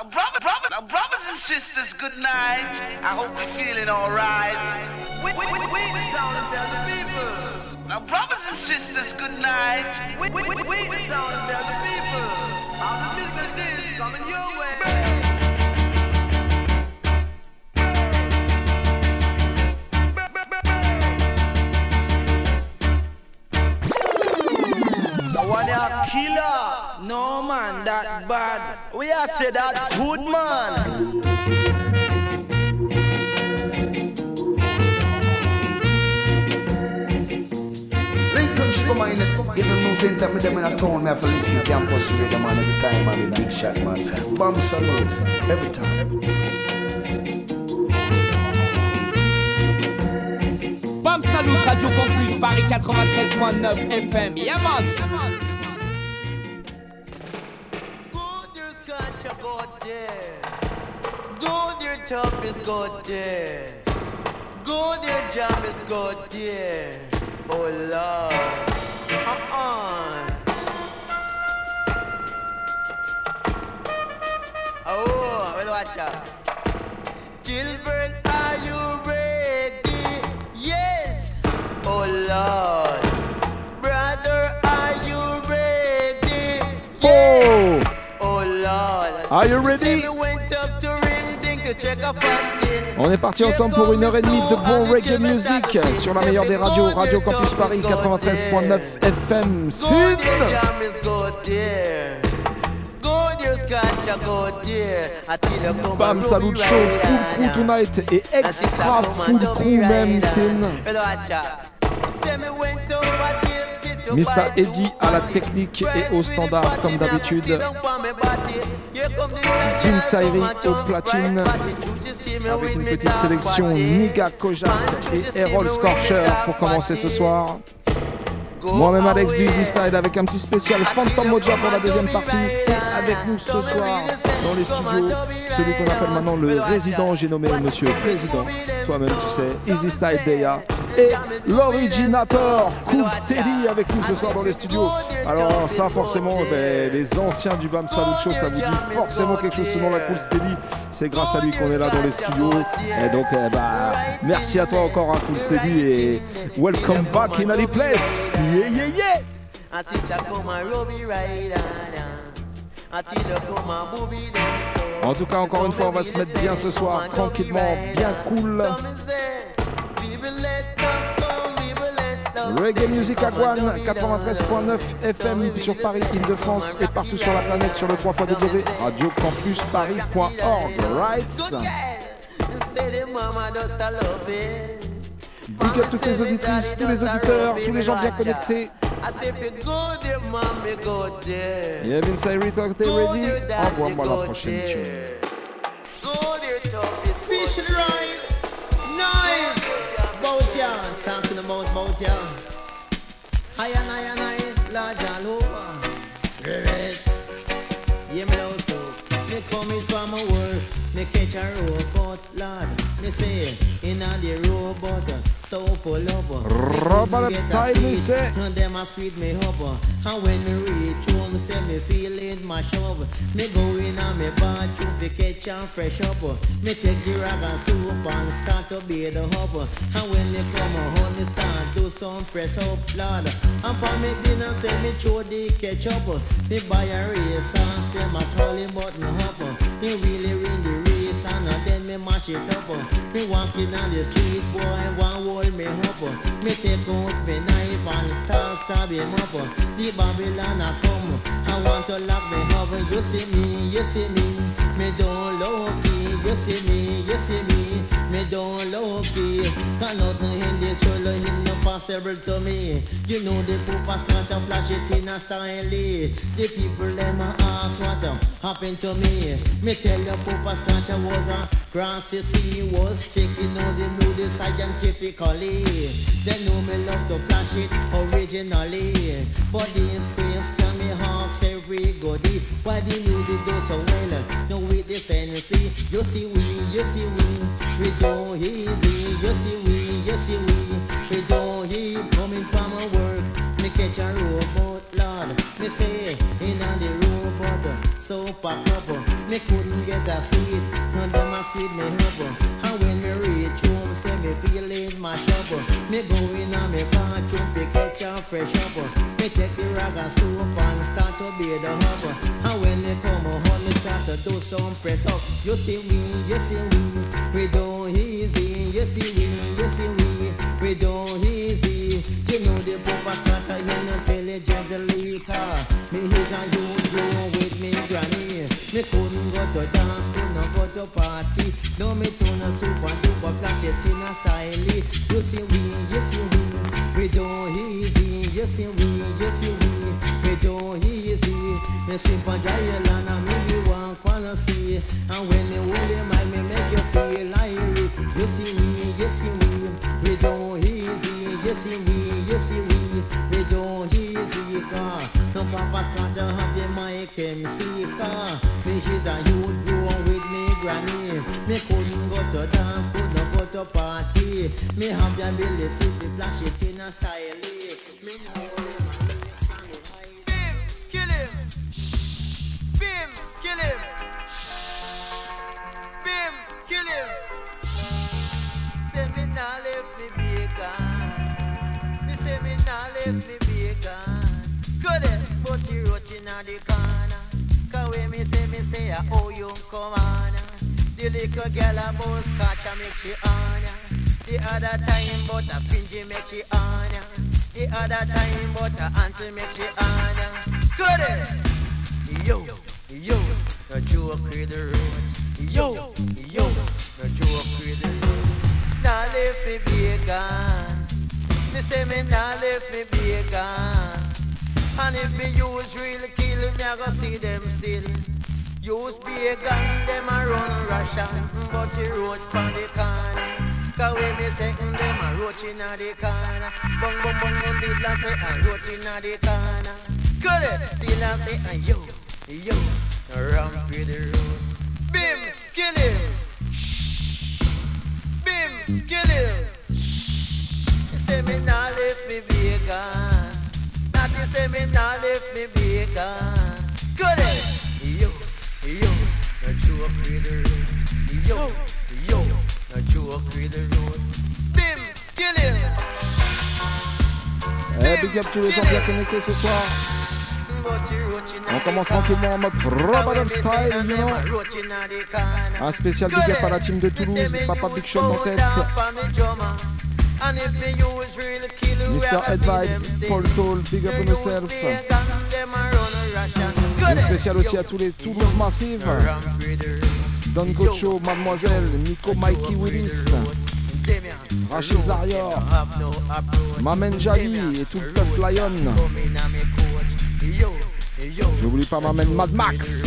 Now, brothers and sisters, good night. I hope you're feeling alright. We, we, we, we the town and tell the people. Now, brothers and sisters, good night. We, we, we, we town and tell the people. How the business is coming your way. one killer. No man, that bad. We are say that good man. Lincoln Strummer in it. Even no same time with them in a town, me have to listen to campus radio man every time, man. Big shot, man. Bam salute every time. Bam Salut, Radio Campus, Paris 93.9 FM. Yeah, man. Good, your top is good there. Good, your jam is good there. Oh Lord. Uh-uh. Oh, well watch out. Children, are you ready? Yes. Oh Lord. Brother, are you ready? Oh! Oh Lord. Are you ready? On est parti ensemble pour une heure et demie de bon reggae music sur la meilleure des radios, Radio Campus Paris 93.9 FM Sud. Bam Salut Show, full crew tonight et extra full crew même, Sin. Mr. Eddie à la technique et au standard comme d'habitude. Vince Ayri au platine avec une petite sélection Niga Kojak et Errol Scorcher pour commencer ce soir. Moi-même Alex du Easy Style avec un petit spécial Phantom Moja pour la deuxième partie et avec nous ce soir dans les studios celui qu'on appelle maintenant le résident, j'ai nommé Monsieur Président, toi-même tu sais, Easy Style Deya et l'originator Cool Steady avec nous ce soir dans les studios. Alors ça forcément, ben, les anciens du BAM Salut Show, ça vous dit forcément quelque chose selon la Cool Steady. C'est grâce à lui qu'on est là dans les studios. Et donc, eh ben, merci à toi encore, hein, Cool Steady, et welcome back in the place. Yeah, yeah, yeah. En tout cas, encore une fois, on va se mettre bien ce soir, tranquillement, bien cool. Reggae Music Agwan 93.9 FM sur Paris, Île-de-France et partout sur la planète sur le 3 fois W Radio Campus Paris.org Rights. Big up toutes les auditrices, tous les auditeurs, tous les gens bien connectés. Et Evan Sairi, t'es ready? Envoie-moi la prochaine tune. Nice! Boat yard, talking about boat yard. High, large all over. Yeah, me. Me work, me catch a robot, lad. Me say, in a the robot, so full of. Robot style, me say. And them a speed me up. And when me reach home, say me feeling mash up. Me go in and me bathroom to catch and fresh up. Me take the rag and soup and start to bathe the hub. And when me come home, me start do some press up, lad. And for me dinner, say me throw the ketchup. Me buy a race and stem a calling button up. Me really me mash it up. Uh. Me walking on the street, boy, one hold me up. Uh. Me take out me knife and start stab him up. Uh. The Babylon a come, I want to lock me up. You see me, you see me, me don't low key. You see me, you see me, me don't low key. Cause nothing in this world is no possible to me. You know the poopas can't a flash it in a style. The people them a ask what happened to me. Me tell you poopas can't a was a cross the sea was checking out the mood scientifically. They know me love to flash it originally. But this Christian me hawks everybody. Why the music do so well? No the sense. You see we, you see we, we do easy. You see we, you see we, we do he coming from a work. Me catch a robot, Lord. Me say in on the robot, so pack up. me couldn't get a seat. None them a speed me up. And when me say me feeling my up. Me go in on me bathroom, pick catch a fresh up. Me take the rag and soap and start to bathe the hub. And when me come home, me start to do some press up. You see we, you see we, we don't easy. You see we, you see we, we don't easy. You know the papa starter, you intelligent the leaker. Me is a you, you with me granny. Me couldn't go to dance, couldn't to party. No me turn a super duper flash in a style. You see we, you see we, we do easy. You see we, you see we, we don't easy. Me for Jaylan and me the one wanna. And when me hold him, I me make you feel like You see we, you see we, we do easy. You see we, you see we, we do easy. Car. No papa start to have the mic MC car. Me is a youth grown granny. Me couldn't go to dance, couldn't go to party. Me have the ability to flash it in a style. Me know. Bim, kill him. Bim, kill him. Bim, kill him. Say me nah left me bacon. Me say me nah left me bacon. Good but he wrote in the corner. Cause when me say me say I owe you come on. The little girl a boss catch a make she on. The other time but a pingy make she on. The other time but a auntie make she on ya. Good it. Yo, yo, no joke with the road. Yo, yo, no joke with the road. Now left me be bacon. Me say me nah left me be bacon. And if me use real kill me, I go see them still. Use bacon, them a run Russian, but he roach pon the corner. Cause when me say mm, them a roach inna the corner. Bung bung bung bung, the lad say a roach inna the corner. Good it, the lad say a yo, yo, ramp with the road. Bim, kill him. Bim, kill him. He say me nah left me bacon. Not he say me nah left me bacon. Good Eh, big up tous les gens bien connectés ce soir. On commence tranquillement en mode Robadom style, you. Un spécial big up à la team de Toulouse, Papa Big Shot en tête. Mr. Ed Vibes, Paul Toll, big up on yourself. Une spéciale aussi à tous les Toulouse Massive. Don Gocho, Mademoiselle, Nico Mikey Willis, Rachid Zarior, Mamen Jali et tout le Tough Lion. J'oublie pas Mamen Mad Max.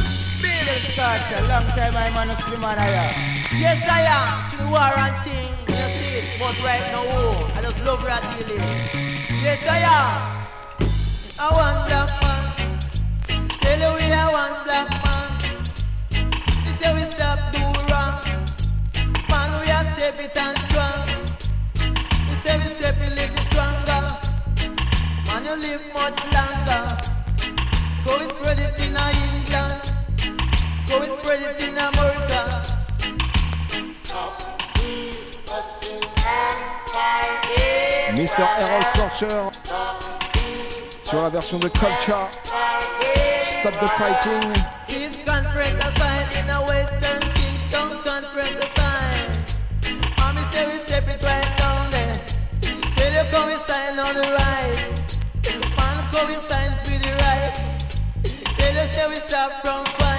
Bill Scotch, a long time I'm on a slim man here. Yes, I am. To the war and thing, you see it. But right now, oh, I just love rat dealing. Yes, I am. I want black man. Tell you we are one black man. We say we stop do wrong. Man, we are step it and strong. We say we step it little stronger. Man, you live much longer. Go spread it in England. Go and spread it in America. Mr. Errol Scorcher sur la version de Culture. Stop the fighting. Peace conference assigned in a Western Kingston conference assigned. We tape it right down there. Tell you come we sign on the right. Man sign for the right. Tell you say we stop from fight.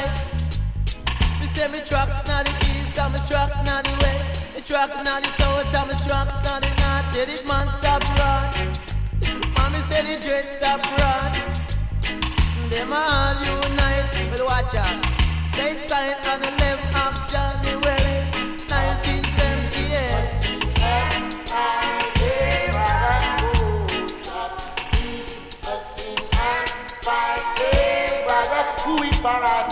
Say me tracks not the east and me struck now the west, me struck now the south, me struck now the north. Yeah, this man stop run. Mommy said the dread stop run. Them all unite, well watch out. They signed on the 11th of January, 1978. Cause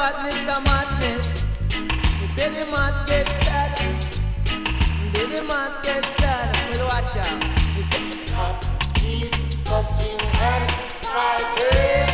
badness a madness. We say the mad get sad. Did the mad get sad? Well, watch out. We say up, east, fussing and. Fighting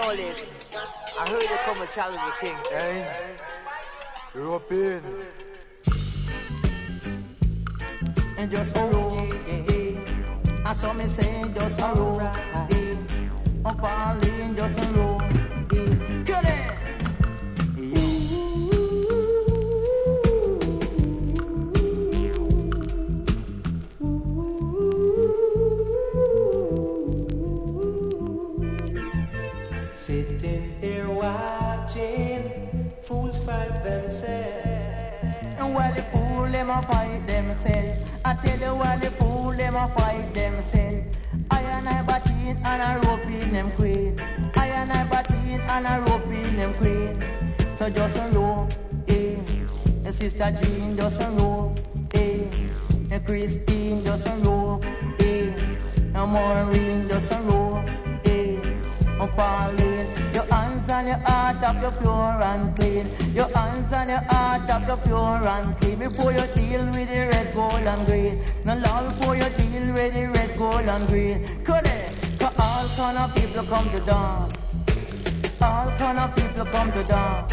I heard you come and challenge the king. Hey, European. and just a roll. I saw me say just a roll. Up all in just a roll. Get it. Them a fight themselves, I tell you while the fool them a fight themselves. I and I batin and a rope in them queen. I and I batin and a rope in them queen. So just a rope, eh. And sister Jean just a rope, eh. And Christine just a rope, eh. And Maureen just a rope, eh. Oh, Pauline, your hands and your heart of your pure and clean. Your hands and your heart of your pure and clean. Before you deal with the red, gold, and green. No law before you deal with the red, gold, and green. It? Cause all kind of people come to dance. All kind of people come to dance.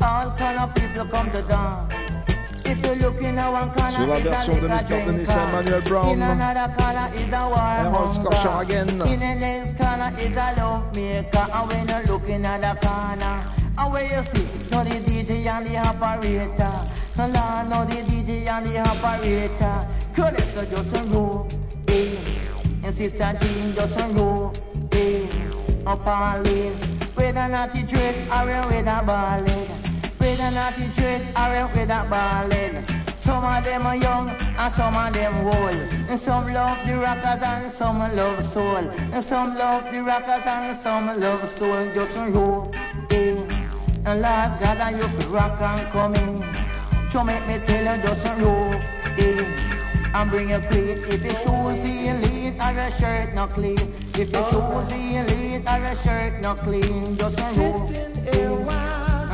All kind of people come to dance. Sur la version de Mr. Drinker. Emmanuel Brown. In another corner is a war Errol Scorcher again. In the next corner is a love. And when you look in the corner, and where you see, now the DJ and the operator. No, Lord, now the DJ and the operator. Just a roll, eh. And Sister Jean just a roll, eh. Up all in. With a naughty dread, or with a ballad. With a naughty dread, or with a ballad. Some of them are young and some of them old. And some love the rockers and some love soul. And some love the rockers and some love soul. Just a roll, eh. And Lord God, and you feel rock and come in. So make me tell you just a roll, eh. And bring your clean if your shoes elite or a shirt not clean. If your shoes elite or a shirt not clean, just a roll, eh.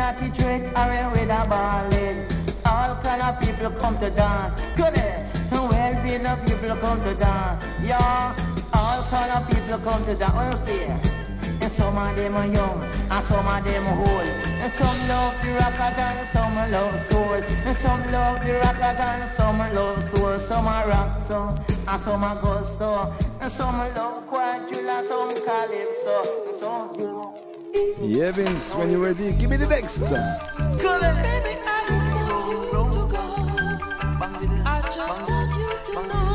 a the trick or with a ballad, all kind of people come to dance. Correct. Well, being of people come to dance. Yeah, all kind of people come to dance. Understand? And some of them are young, and some of them are old. And some love the rockers and some love soul. And some love the rockers and some love soul. Some are rock so, and some are go so. And some love quadrilla, some calypso. And some you. Yeah, Vince, when you're ready, give me the next. Baby, I just want you to know.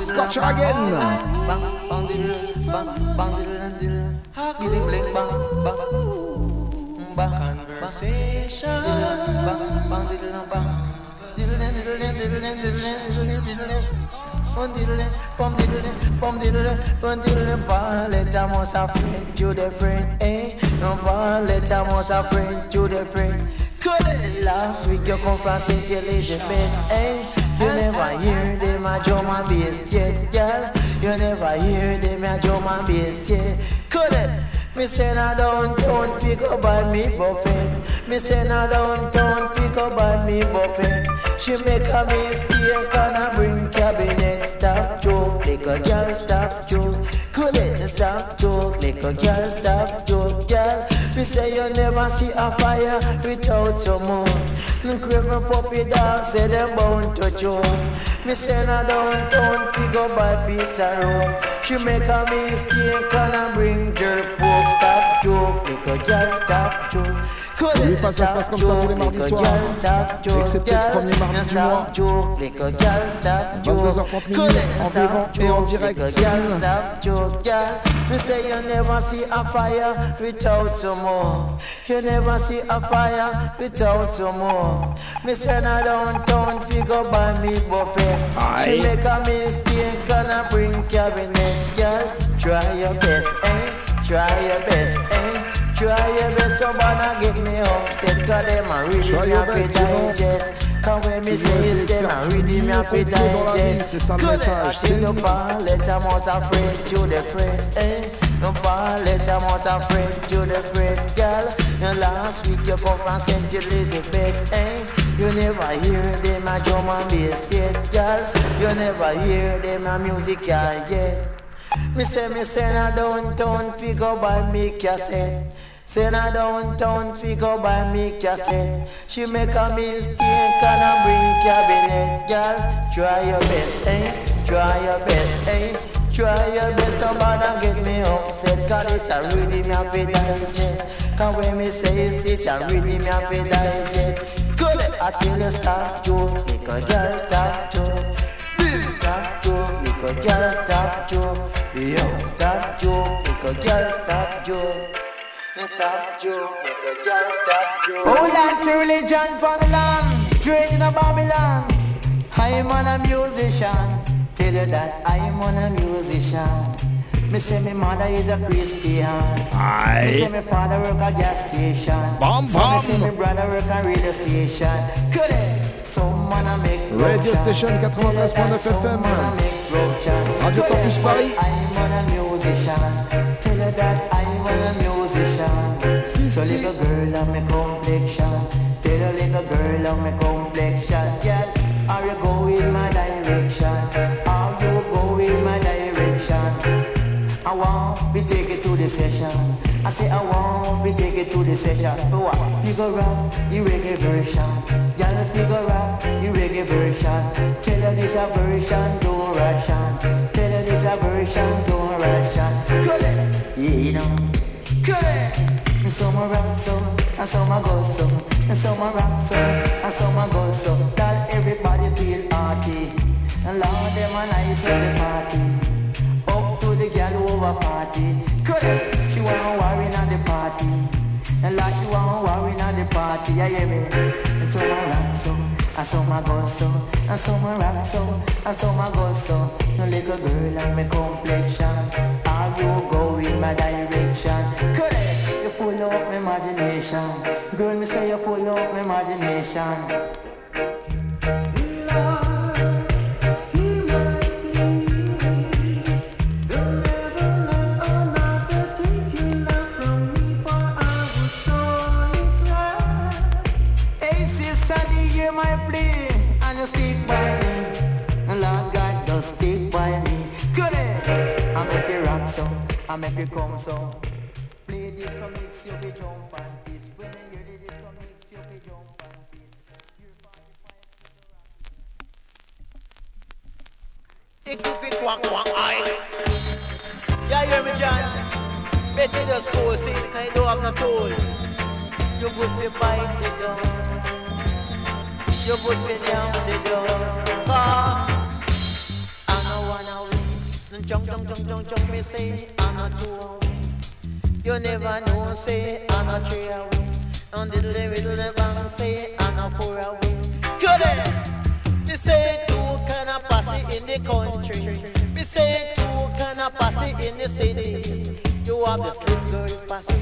Scotch again. Friend to the friend, eh? To the friend. Last week you come from St. Elizabeth, eh? You never hear them a drum and bass yet, girl. You never hear them a drum and bass yet. Could it? Me say na downtown pick up by me buffet. Me say na downtown pick up by me buffet. She make a mistake and I bring cabinet stop joke. Like a girl stop joke. Could it stop joke? Like a girl stop joke, girl. Me say you never see a fire without some more. Crave me puppy dog say them bound to choke. Me say na downtown pick up by piece of rope. She make a mistake and I bring jerk pork. Stop joke, a girl stop joke. N'oubliez it ça se passe stop comme ça tous les joke, mardis a soirs. stop joke, Excepté le premier mardi du mois. Stop joke, like a girl stop joke. 22h30 minuit, it en stop vivant et en joke, direct. like a girl stop joke, girl. Me say you never see a fire without some more. You never see a fire without some more. Me say na downtown figure by me buffet. She make a mistake and I bring cabinet, girl. Try your best, eh? Try your best, eh? Try your best, so bad get me upset Cause them a reading me your best, digest Cause when me say it's them a du me up qu'on to peut dans la vie, digest c'est ça le Could I c'est tell you let a mouse a friend to the friend, eh? No Paul, let a mouse a friend to the friend, girl And last week you come from St. Elizabeth, eh? You never hear them a drum and bass yet, girl You never hear them a music yet me say me say na downtown fi go buy me cassette. Say na downtown fi go buy me cassette. She make a mistake and I bring cabinet, girl. Try your best, eh? Try your best, eh? Try your best to bother get me upset Cause it's a really me to digest Cause when me say it's this a really me to digest Good, I tell you stop joke Make a girl stop joke Stop joke, make a girl stop joke. Yo, stop joke, make a girl stop joke. Stop joke, make a girl stop joke. Hold on to religion the trade in a Babylon. I am on a musician. Tell you that I am on a musician. Me say me mother is a Christian. Aye. Me say me father work a gas station. Bam, so me say me brother work a radio station. Could it? Some man a make Radio. Station 93.9 FM. Radio Campus Paris. I'm on a musician. Tell her that I'm on a musician. So little girl of me complexion. Tell her little girl of me complexion. Girl, are you going my direction? The session. I say I want we take it to the session. For what? Figure rock, the reggae version. Girl, figure rock, the reggae version. Tell her this a version, don't rush on. Tell her this a version, don't rush on. Correct, yeah, you know. Correct. And some a rock so, and some a go so, and some a rock so, and some a go so. Tell everybody feel hearty, and Lord them a nice at the party. Up to the girl over party. She want worry on the party. And like she want worry on the party. Yeah, yeah, me. And so I rock so. And so I go so. And so I rock so. And so I go so. No little girl and me complexion. Are you go in my direction? Correct. You full of imagination. Girl, me say you full my imagination. I make you come so. Play this mix, you be jump and this. When you hear the disco mix, you be jump and this. It could be quack quack eye. Yeah, you hear me, John? Better just go see, cause you don't have no tool. You good to bite the dust. You good to down the dust. Cause ah. Jump, jump, jump, jump, jump, me say, I'm not two away. You never know, say, I'm not three away. And diddle diddle bang, say, I'm not four away. Good eh? Me say two kind of posse in the country. Me say two kind of posse in the city. You have the slim girl posse.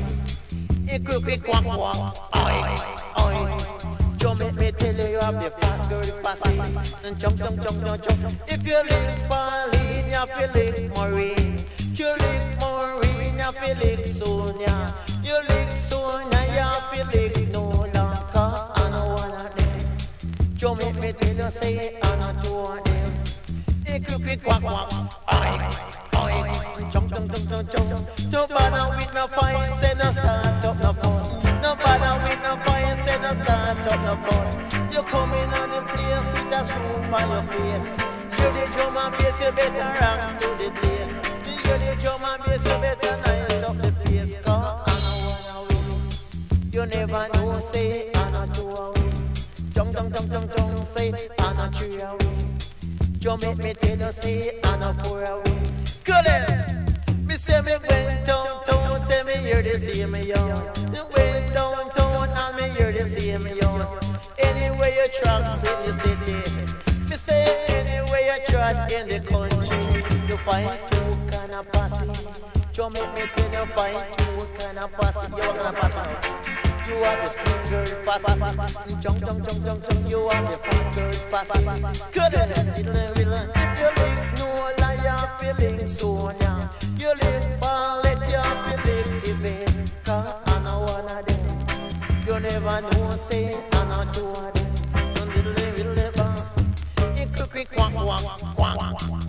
It could be quack quack. Oi, oi. Jump make me tell you you have the fat girl posse. And jump, jump, jump, jump, jump. If you lick Pauline, you feel lick Maureen. You lick Maureen, you feel lick Sonia. You lick Sonia, you feel lick Nola. Cause I know one of them. You make me tell you say I'm not two of them. It could be quack quack. Oi, oi. Jump, jump, jump, jump, jump. No bother with no fire, say no start up no fuss. No bother with no fire, say no start up no fuss. You come in on the place with a screw on your face. Hear the drum and bass, you better rock to the place. You hear the drum and bass, you better nice up the place. Cause I know wanna win. You never know, say I'm not two away. Jump, jump, jump, jump, jump, say I'm not three away. You make me tell you, say I'm not four away. Good? Me say me went downtown, say me hear the same young. Went and me hear the same young. Anywhere you tracks in the city, me say anywhere you trot in the country, you find two kind of posse. You make me tell you find two kind of posse. You of posse now? You are the slim girl posse. Jump, jump, jump, jump, jump. You are the fat girl posse. Good eh? Diddle, diddle. You lick no liar, feeling Sonia. You lick Paulette, never know, say I know two of them. Don't diddle, diddle, bang. It could be quack, quack, quack,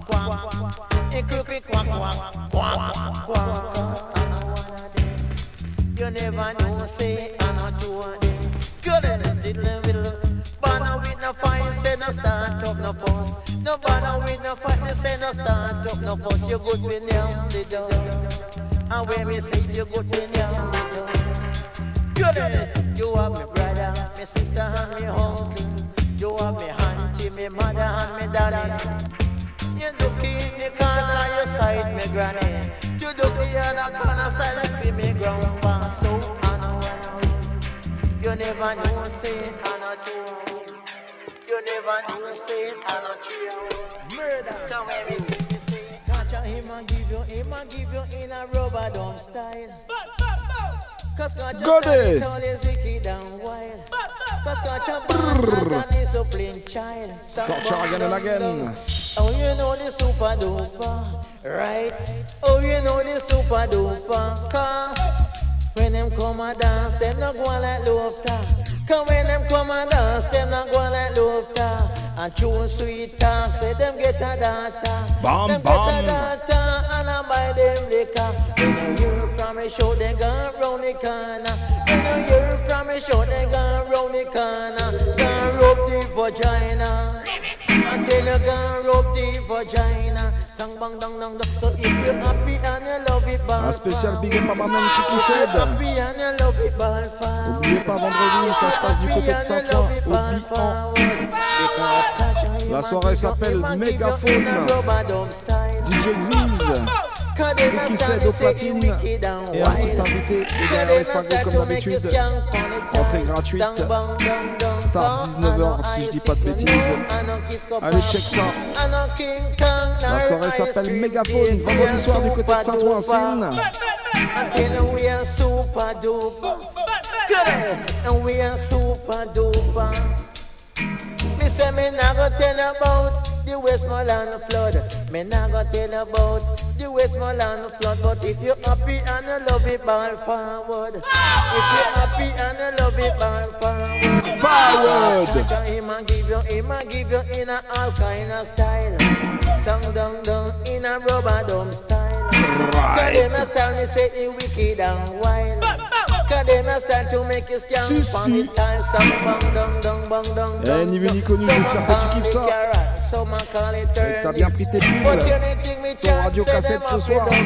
quack. It could be quack, quack, quack, quack. I know one of them. You never know, say I know two of them. Good eh? diddle, diddle. Banner with no fire, say no start up no fuss. No banner with no fire, say no start up no fuss. You good when you on the door. And when me say you good when you on the door. You have me brother, me sister and me uncle. You have me auntie, me mother and me daddy. You look in the corner, you side me granny. You look the other corner, side me me grandpa. So I know I know. You never know, say I know two. You never know, say I know three. Murder. Come here, me see, me see. Catch him and give you, him and give you in a rubber dump style. Cause catch a Go there. style is wicked and wild. Cause catch a bad a disciplined child. Scorcher again and again. Oh, you know the super duper, right? Oh, you know the super duper car. When them come and dance, them not go like laughter. Come when them come and dance, them not go like laughter. And true sweet talk, say them get a data. Bam, them bam. get a data and I buy them liquor. You they gone round the corner. When you hear from me show, they gone round the corner. Gone rub the vagina. Until you gone rub the vagina. Sang bang dang dang dang. So if you happy and you love it, ball Un spécial big up à ma main Kiki Sed. Happy and you love it. N'oubliez pas vendredi, ça se passe du côté de Saint-Ouen, au Bihan. La soirée s'appelle Mégaphone. DJ Gziz, Kiki Sed au platine et petit invité et Fago comme d'habitude. Entrée gratuite. Start 19h si je dis pas de bêtises. Allez check ça. La soirée s'appelle Mégaphone, vendredi soir du côté de Saint-Ouen. Until we are super duper. And we are super duper. Me say me go tell about the Westmoreland flood. Me nah go tell about the Westmoreland flood. But if you happy and you love it, ball forward. If you happy and you love it, ball forward. Forward. Him a give you, him a give you in a all kind of style. Song down down in a rubber drum style. Cause them a style me say he wicked and wild. Cause them a style to make you scan Si, on the si. time. Some bang down down bang down Eh, down. ni vu ni connu, Some j'espère que tu call kiffes it ça. carrot, some call it Et T'as bien pris tes piles. But anything me Ton chat radio say cassette them ce a soir. a a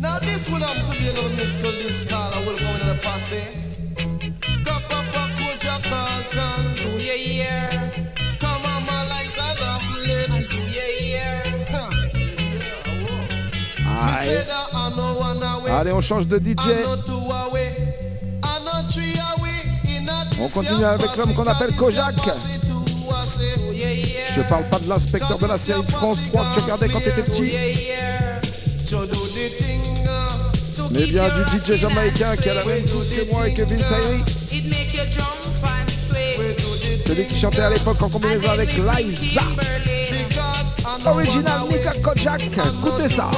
Now this will have to be another musical disc call I will go into the posse. Cup up a Koja Carlton. Do you hear? Come Allez, on change de DJ. On continue avec l'homme qu'on appelle Kojak. Je parle pas de l'inspecteur de la série France 3 que tu regardais quand t'étais petit. Mais bien du DJ jamaïcain qui a la même que moi et que Vince Celui qui chantait à l'époque en combinaison avec Liza. Original Nika Kojak. Écoutez ça.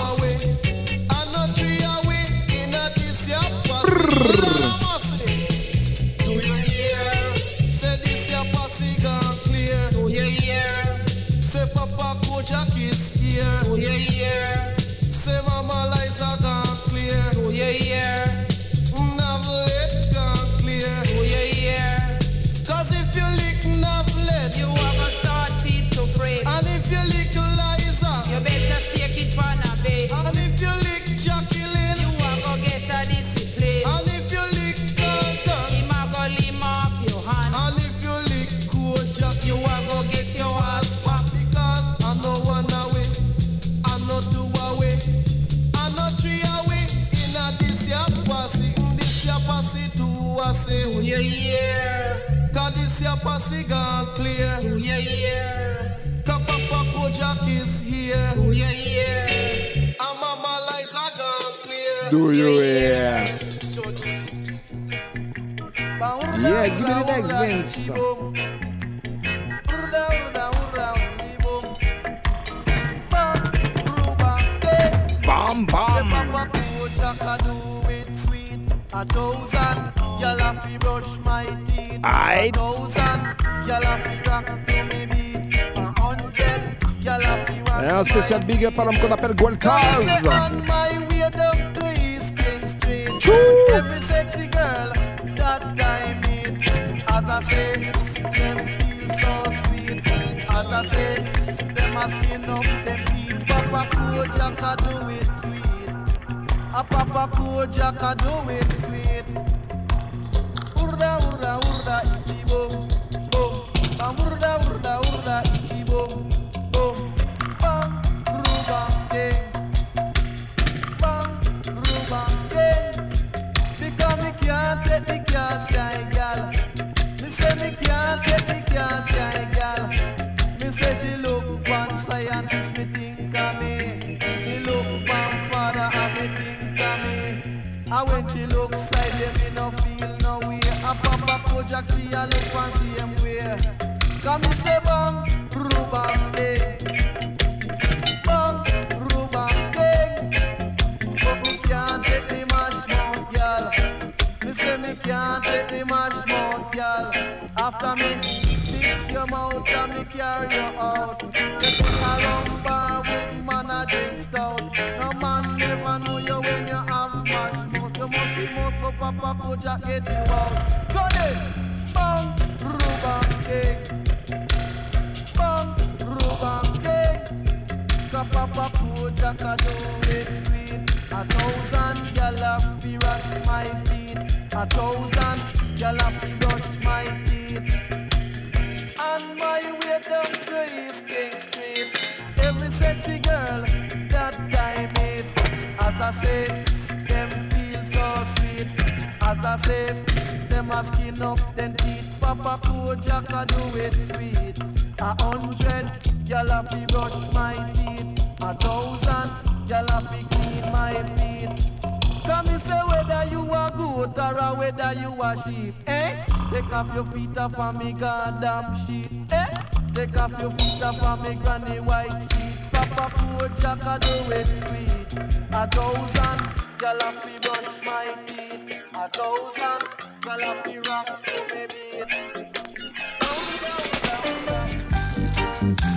Say Papa Kojak is here. Cause this posse gone clear. Do you hear? Cause Papa Kojak is here. Do you hear? And Mama Liza gone clear. Do you hear? Yeah, give me the next Vince. Bam bam. A do it sweet. A thousand, y'all have to brush my teeth. A Aight. thousand, y'all have to rock to. A hundred, y'all have to rock un spécial big up à l'homme qu'on appelle Guel Say Caz. on my way down to East King Street. Choo. Every sexy girl that I meet, as I say, them feel so sweet. As I say, them a skin up them teeth. Papa Kojak a do it sweet. A Papa Kojak a do it sweet. Urda urda urda. Bam urda urda urda ichi boom boom. Bam Ruban sting. Bam Ruban sting. Because me can't. Me say me can't. Me say she look one Papa Kojak, she a look one same way. Come me say bang, Ruban sting. Bang, Ruban sting. But can't take the mash mouth, girl. Me say me can't take the mash mouth, girl. After me fix your mouth and me carry you out. Get around bar with man a drink stout. Papa Kojak get you out. Go there, bang, Ruban sting. Bang, Ruban sting. Cause Papa Kojak a do it sweet. A thousand have to rush my feet. A thousand have to brush my teeth. On my way down to East King Street, every sexy girl that I meet, as I say, as I say, them a skin up, then teeth. Papa Kojak a do it sweet. A hundred, y'all have to brush my teeth. A thousand, y'all have to clean my feet. Come and say whether you are good or whether you are sheep. Eh? Take off your feet off of me goddamn sheep. Eh? Take off your feet off of me granny white sheep. Papa Kojak a do it sweet. A thousand, y'all have to brush my teeth a thousand, well, I'll rock, maybe. Down, down, down, down.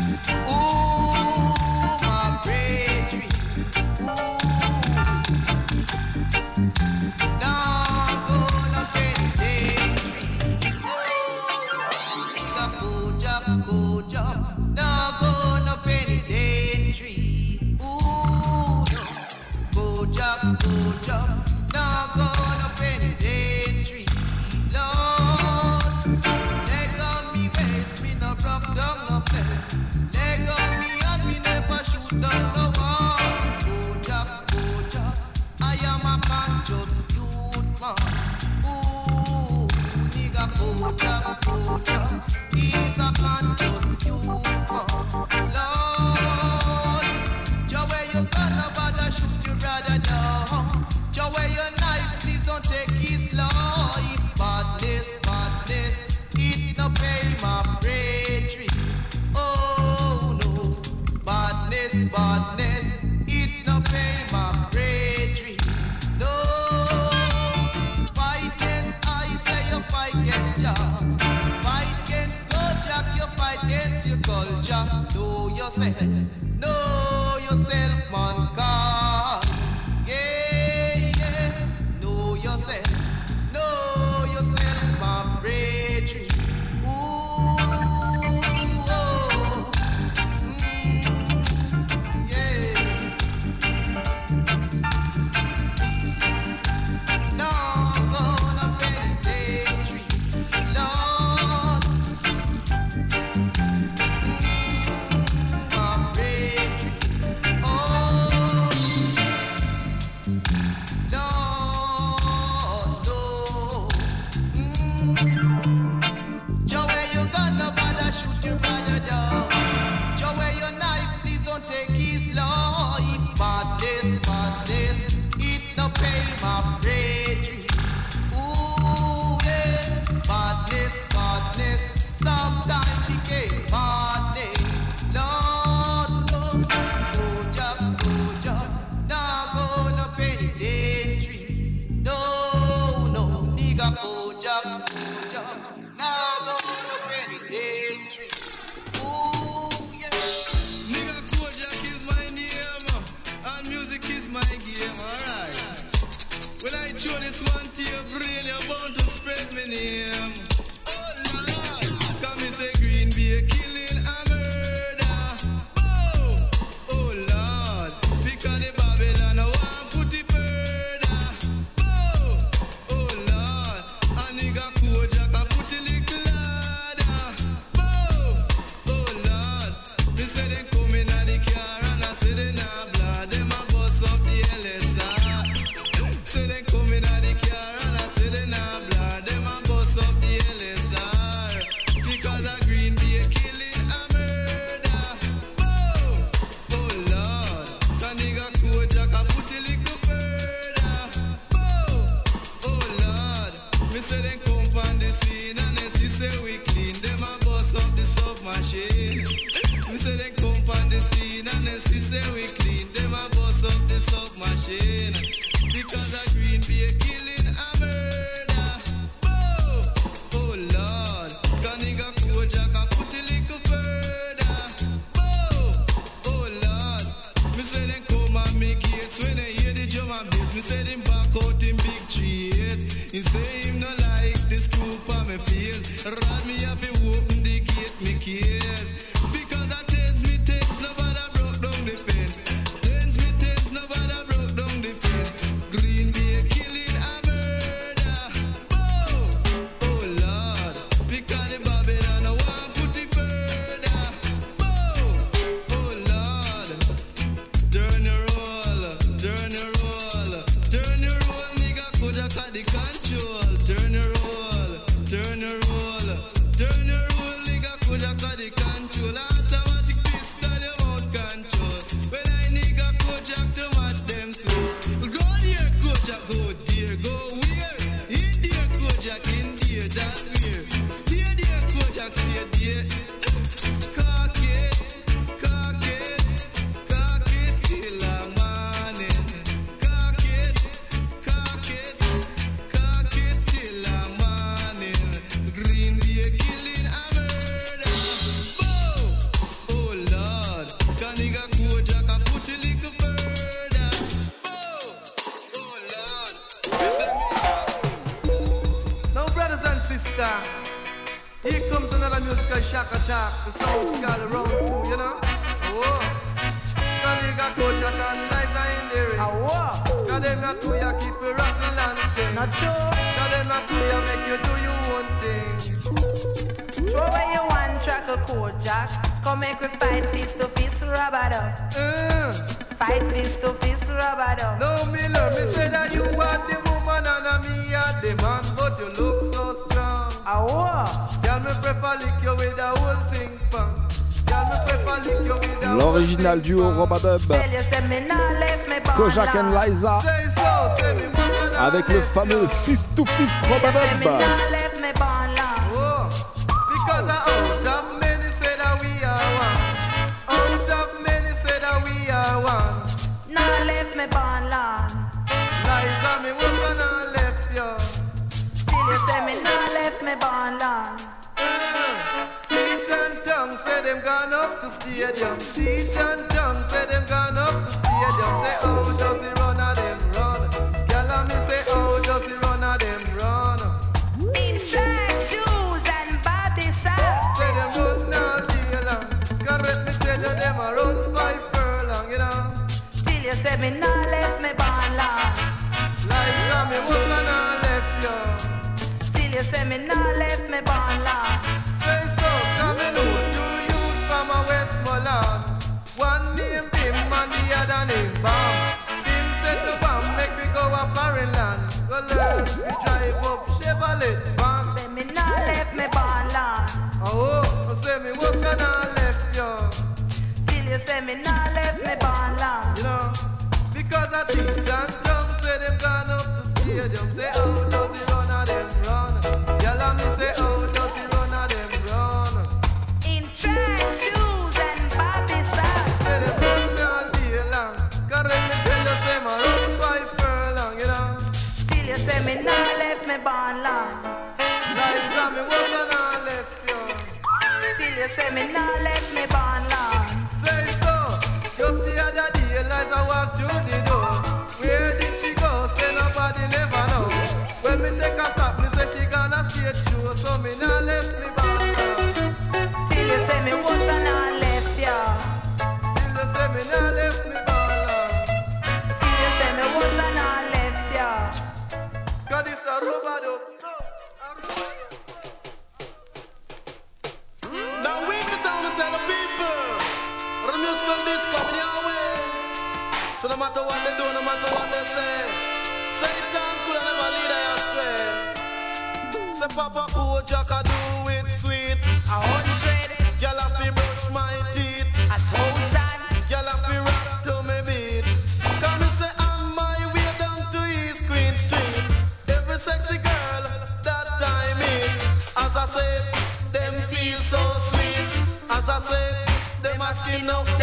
L'original duo Robadub Kojak and Liza. Avec le fameux fist to fist Robadub stadium. Teach and John say them gone up to stadium. Say oh just the run at them run? Girl and me say oh just the run at them run? Inside shoes and body socks. Say them run all day long. God let me tell you them a run five furlong, you know. Still you say me no left me born long. Like how me woman no left you. Still you say me no left me born Oh, oh, say? Me left me. Oh, I say me was gonna left you. Till you say me not left me. You know, because I say them gone up to. Say. Oh, Feminine. Papa Kojak a do it sweet. A hundred, girl have to brush my teeth. A thousand, girl have to rock to me beat. Come and say on my way down to East Queen Street. Every sexy girl that I meet, as I say, them feel so sweet. As I say, them asking now.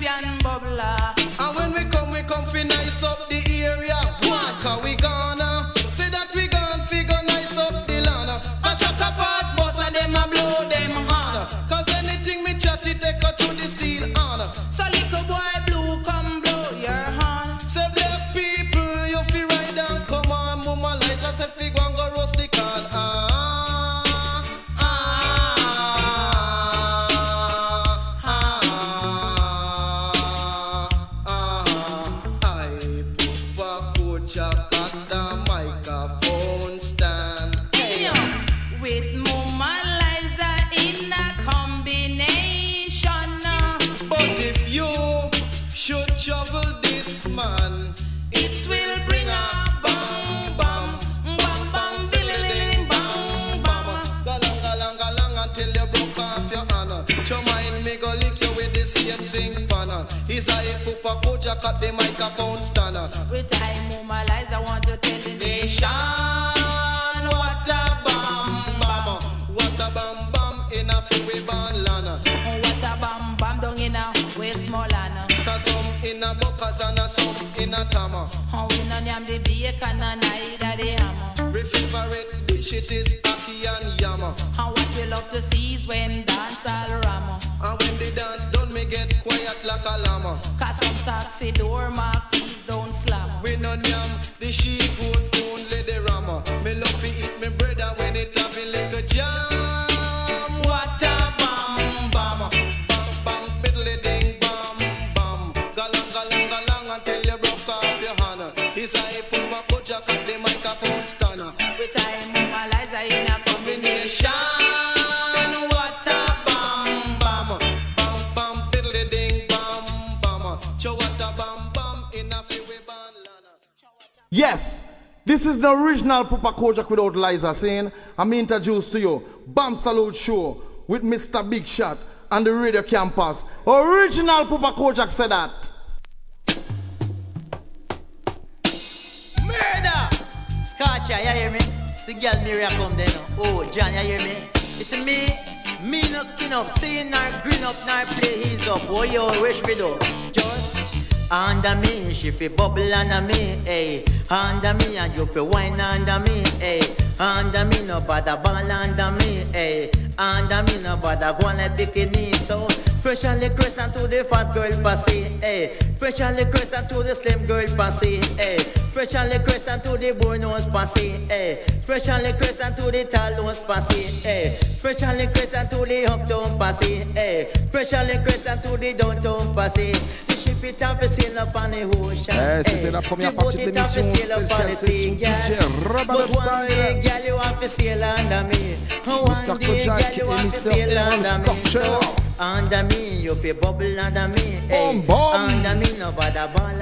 Champion bubbler. And when we come, we come fi nice up the area. One, cause we gonna the bacon and neither the. My favorite dish it is ackee and yama. And what we love to see is when dance all rama. The original Papa Kojak without Liza saying, I'm introduced to you, Bam Salute Show with Mr. Big Shot and the radio campus. Original Papa Kojak said that. Murder! Scorcher, you hear me? See girl Mary come there now. Oh, John, you hear me? See me? Me no skin up, seeing nor green up, nor play he's up. Oh, yo, wish we do. Under me, she fi bubble under me, hey. Under me, and you fi wine under me, hey. Under me, no bother ball under me, hey. Under me, no bother go on like bikini, so. Freshly crescent to the fat girl passy, hey. Freshly crescent to the slim girl passy, hey. Freshly crescent to the boy nose passy, hey. Freshly crescent to the tall nose passy, hey. Freshly crescent to the uptown passy, hey. Freshly crescent to the downtown passy. Eh, c'était la première partie de l'émission spéciale session DJ Style. Mr. Kojak et Mr. Under me, you feel bubble under me, hey. Under me, no bother ball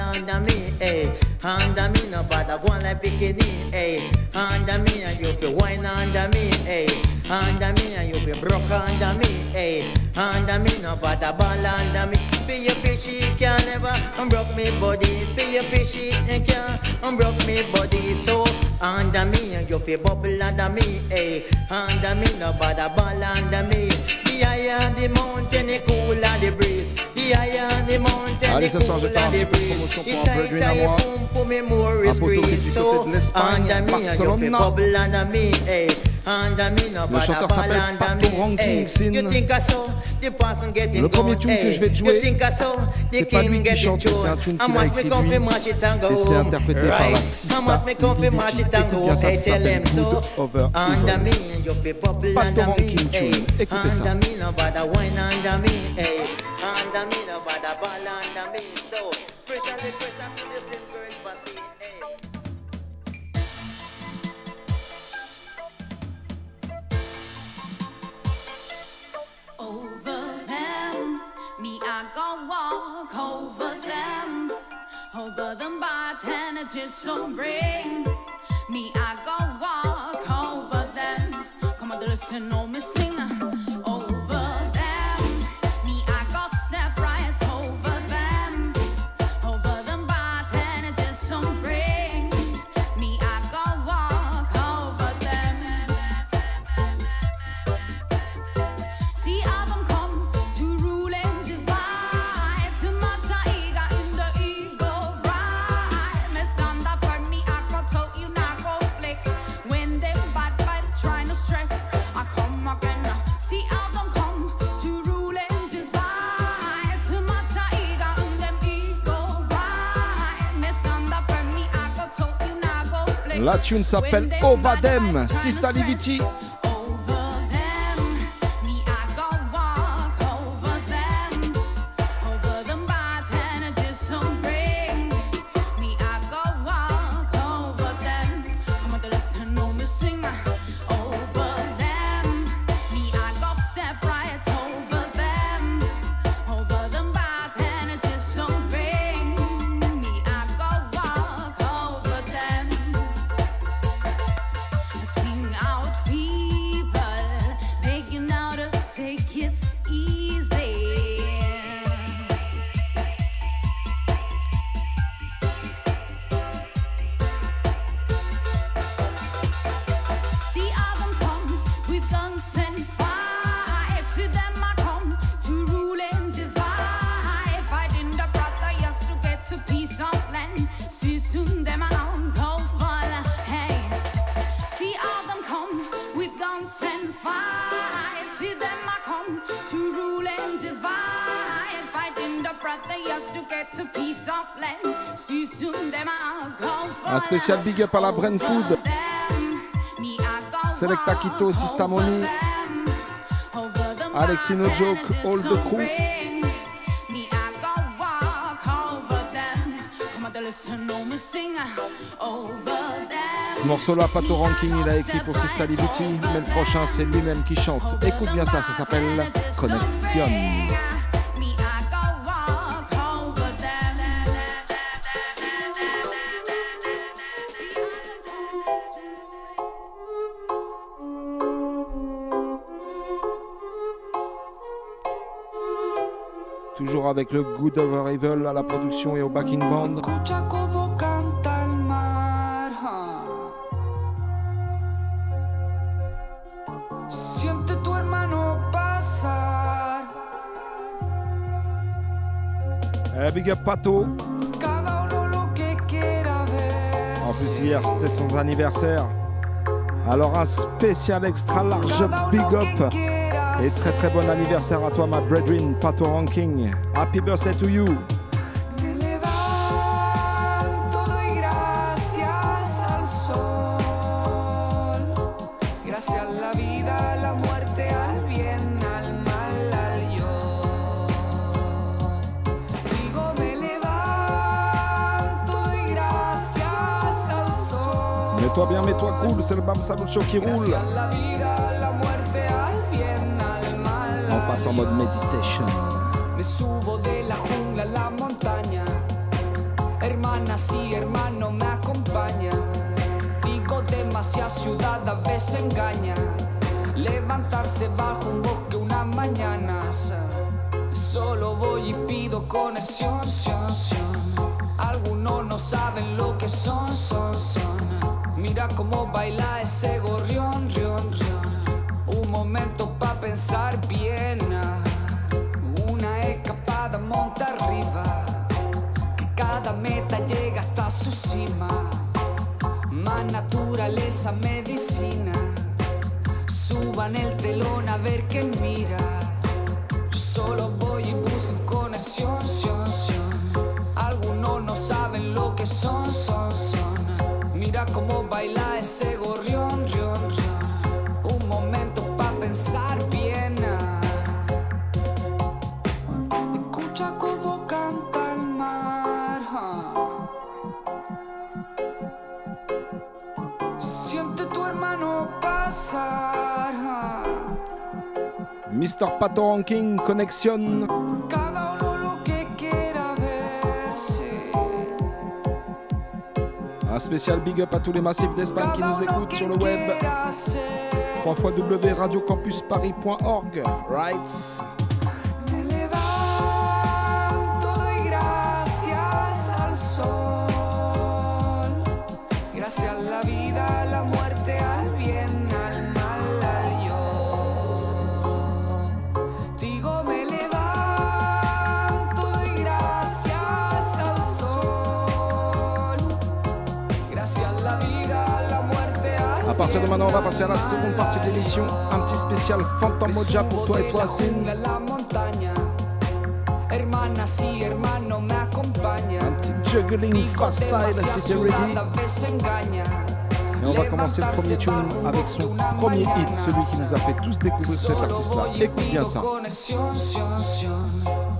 under me, and you feel wine under me, hey. Under me, and you feel broke under me, hey. Under me, no bother ball under me. Feel your fishy can never unbroke me body. Feel your fishy can unbroke me body. So under me, you feel bubble under me. Hey. Under me, no bother ball under me. The higher the mountain, the cooler the breeze. Allez, ce soir, je fais un petit peu de promotion pour un brethren à moi. Un poteau qui est du côté de l'Espagne, Barcelona. Le chanteur s'appelle Pato Rankingsin. Le premier tune que je vais te jouer, c'est pas lui qui chante, c'est un tune qu'il a écrit lui. Et c'est interprété par la sista Écoute bien ça, Under me, no ball under me. So, to the slim girl pussy. Hey. over them. Me, I go walk over them. Oh, but the bartender just so bring me, I go walk over them. Come on, listen, no me La tune s'appelle Ovadem, Sista Liviti. Spécial big up à la Brain Food. Selecta Quito, Sistamoni. Alexi No Joke, All the Crew. Ce morceau-là, Pato Ranking, il a écrit pour Sista Liviti, mais le prochain, c'est lui-même qui chante. Écoute bien ça, ça s'appelle Connexion. Avec le Good Over Evil à la production et au backing band. Eh, big up Pato. En plus, hier, c'était son anniversaire. Alors, un spécial extra large big up. Et très très bon anniversaire à toi, ma brethren, Pato Ranking. Happy birthday to you. Mets-toi bien, mets-toi cool, c'est le Bam Salucho qui roule. Passe en mode meditation. Me subo de la jungla a la montaña. Hermanas y hermanos me acompañan. Digo demasiada ciudad a veces engaña. Levantarse bajo un bosque unas mañanas. Solo voy y pido conexión, sion. Algunos no saben lo que son, son, son. Mira cómo baila ese gorrión, rión, rión. Un momento pa' pensar bien. Su cima. Más naturaleza, medicina. Suban el telón a ver quién mira. Yo solo voy Mr. Pato Ranking Connection. Un spécial big up à tous les massifs d'Espagne qui nous écoutent sur le web. 3 fois Rights. Partir de maintenant, on va passer à la seconde partie de l'émission. Un petit spécial Phantom Moja pour toi et toi, Zine. me acompañan. Juggling fast style, si t'es ready. Et on va commencer le premier tune avec son premier hit, celui qui nous a fait tous découvrir cet artiste-là. Écoute bien ça.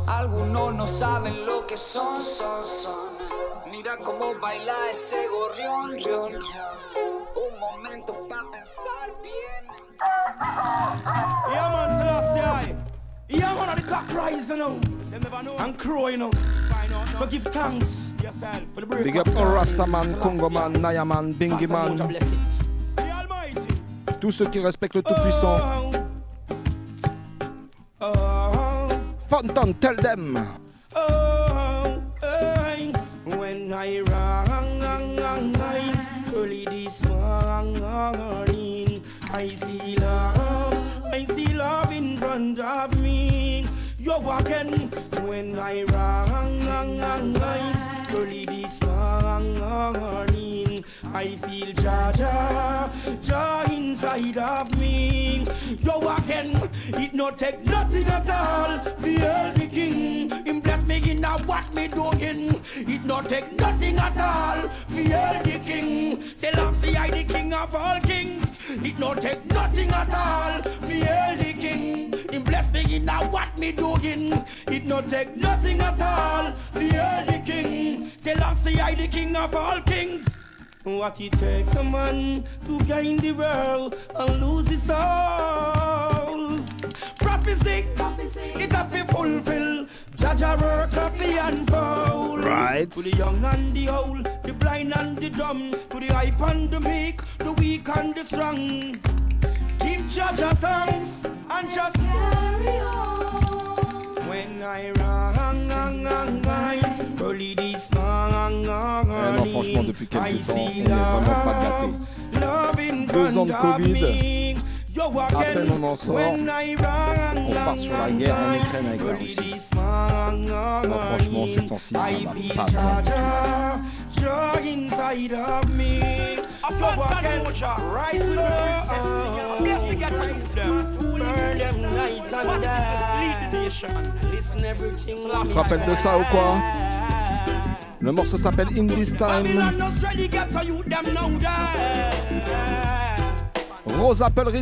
Algunos no saben lo que son, son, son. Mira cómo baila ese gorrión, rión, rión. Un momento para pensar bien. Yeah, man, Selassie. Yeah, man, the cock rise, you know. And crow, you know. So give thanks for the break Big up. Rastaman, Congoman, Nayaman, Bingiman. Tous ceux qui respectent le Tout-Puissant. Phantom, tell them. I early this morning, I see love, I see love in front of me. You're walking when I rise early this morning. I feel Jaja, Jah inside of me. You're walking, it no take nothing at all. Feel the king, him bless me in a what me doing. It no take nothing at all. Feel the king, Selassie I the king of all kings. It no take nothing at all. Feel the king, him bless me in a what me doing. It no take nothing at all. Feel the king, Selassie I the king of all kings. What it takes a man to gain the world and lose his soul. Prophecy, it have to fulfill. Judge a work of the unfold. Right. To the young and the old, the blind and the dumb, to the hype and the meek, the weak and the strong. Give Judge a thanks and just carry on. When I rise early this morning, Eh non, franchement, depuis quelques temps, on n'est vraiment pas gâté. Deux ans de Covid. À peine on en sort, on part sur la guerre en Ukraine avec la Russie. Non, franchement, ces temps-ci, ça va pas Tu te rappelles de ça ou quoi? Le morceau s'appelle In This Time. Rose Apple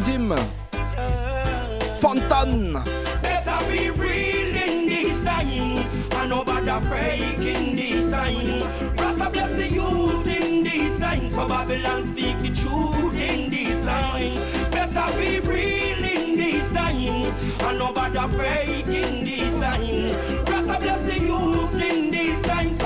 this time and nobody in this time. Rasta bless the youth in this time, so Babylon speak the truth in this time. Better be real in this time and nobody in this time. Rasta bless the youth in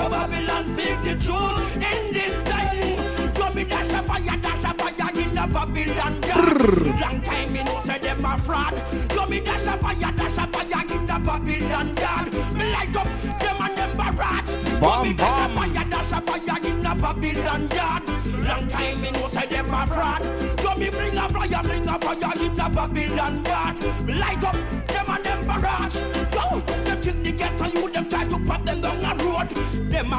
so Babylon speak the truth in this time. Show me dash a fire, dash a fire in the Babylon yard. Long time me know say them a fraud. Show me dash a fire, dash a fire in the Babylon yard. Me light up them and them barrage. Show me dash a fire, dash a fire in the Babylon yard. Long time me know say them a fraud. Show me bring a fire, bring a fire in the Babylon yard. Me light up them and them barrage. Yo, them think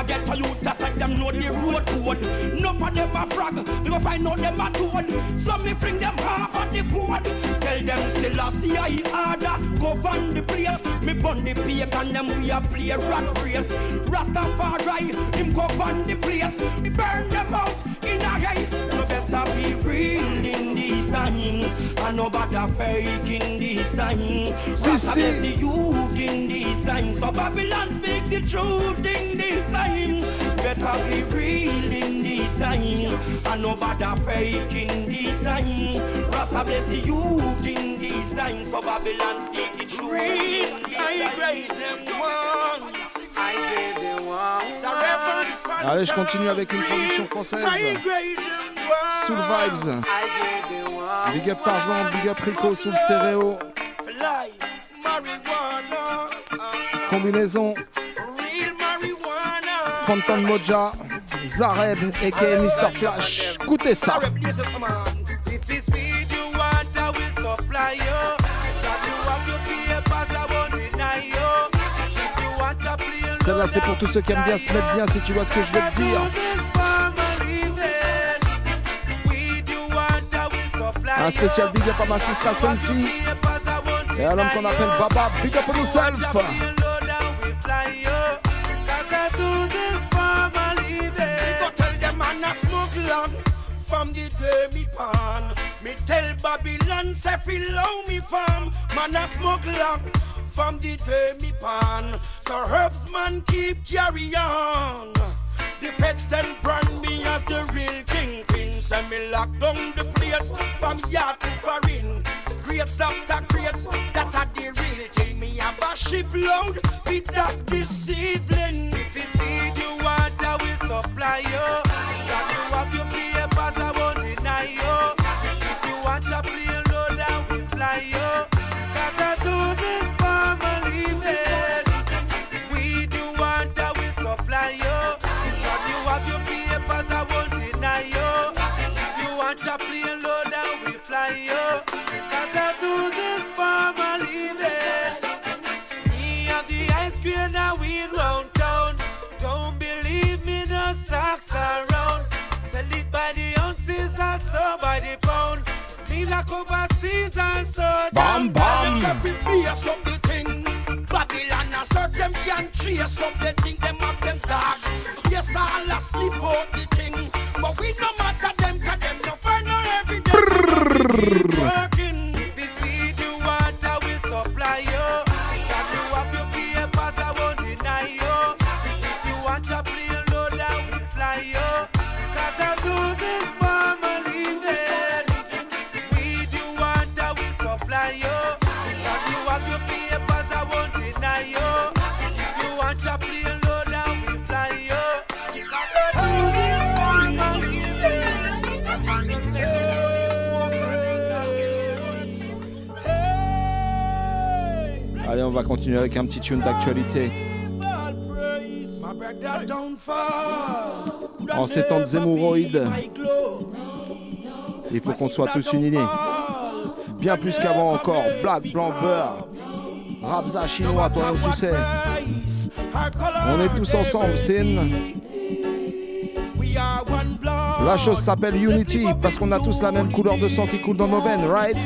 A get to you, that's like them know the road code. Enough of them a me go find out them a toad. So me bring them half of the board. Tell them still a see I order, govern the place. Me burn the pagan, them we a play rat race. Rastafari, him govern the place. Burn them out in a haste. No better be real in this time, and no better fake in this time. Rasta bless the youth in this time, so Babylon speak the truth in this time. Better be real in this time, and no better fake in this time. Rasta bless the youth in this time, so Babylon speak the truth. Real, I praise them once. I them once. Allez, je continue avec une production française. Soul Vibes. Big up Tarzan, big up Rico, Soul Stéréo. Combinaison. Phantom Moja, Zareb, aka Mr. Flash. Écoutez ça. Celle-là, c'est pour tous ceux qui aiment bien se mettre bien, si tu vois ce que je veux te dire. Un spécial big up à ma sister Sensi. Et à l'homme qu'on appelle Baba, big up a smuggler from the day me pan. Me tell Babylon say love me farm. Man a smuggler from the day me pan. So herbs man keep carry on. The feds then brand me as the real kingpin. Say me lock down the place from yard to foreign. Grapes after grapes, that are the real thing. Me have a shipload with that evening. If it's weed you want, I will supply you. Drop you up your Base up the thing. Babylon a search them can trace up the thing. Them have them dog. Yes, a sniff out the thing. But we no matter va continuer avec un petit tune d'actualité. En ces temps de il faut qu'on soit tous unis. Bien plus qu'avant encore. Black, blanc, beurre. Rabza chinois, toi tu sais. On est tous ensemble, Sin. La chose s'appelle Unity parce qu'on a tous la même couleur de sang qui coule dans nos veines, right?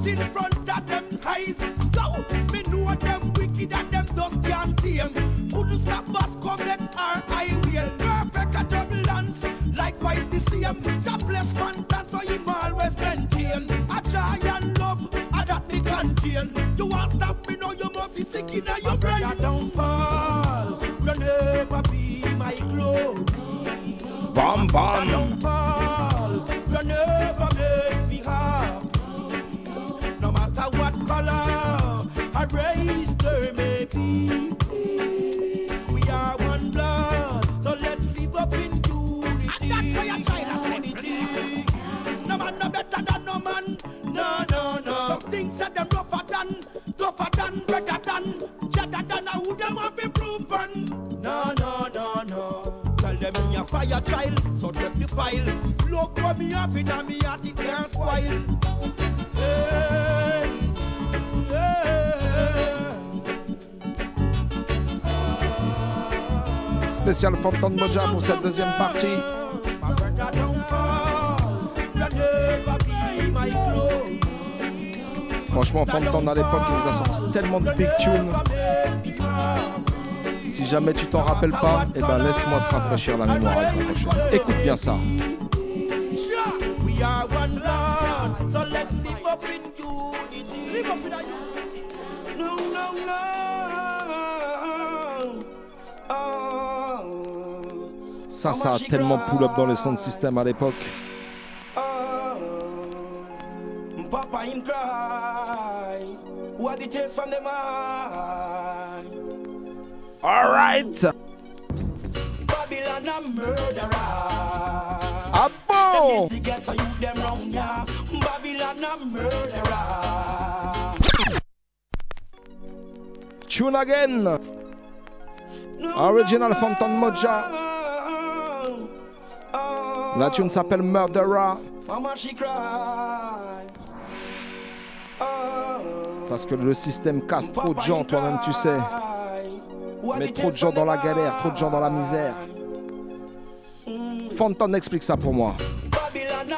Right in front of them eyes. So, me know them wicked and them just can't tame. Couldn't stop us come next our highway. Perfect a turbulence. Likewise the same. Jobless man dance so him always maintain. A joy and love, a that me contain. You want stop me now, you must be sick in your brain. Don't fall, you never be my glory. Bam, bam. Them have? No, no, no, no. Tell them me a fire child, so check the file. Look what me have in a me heart, it can't spoil. Hey, hey. Spécial Moja pour cette deuxième partie. Franchement, Phantom à l'époque, il nous a sorti tellement de big tunes jamais tu t'en rappelles pas, eh ben laisse-moi te rafraîchir la mémoire. Écoute bien ça. Ça, ça a tellement pull-up dans les sound system à l'époque. Papa. What from the man? All right. Babylon a murderer. Ah bon? Babylon a murderer. Tune again. Original Phantom Moja. La tune s'appelle Murderer. Parce que le système casse trop de gens, toi-même tu sais. Met trop de gens dans la galère, trop de gens dans la misère. Phantom explique ça pour moi. Babylon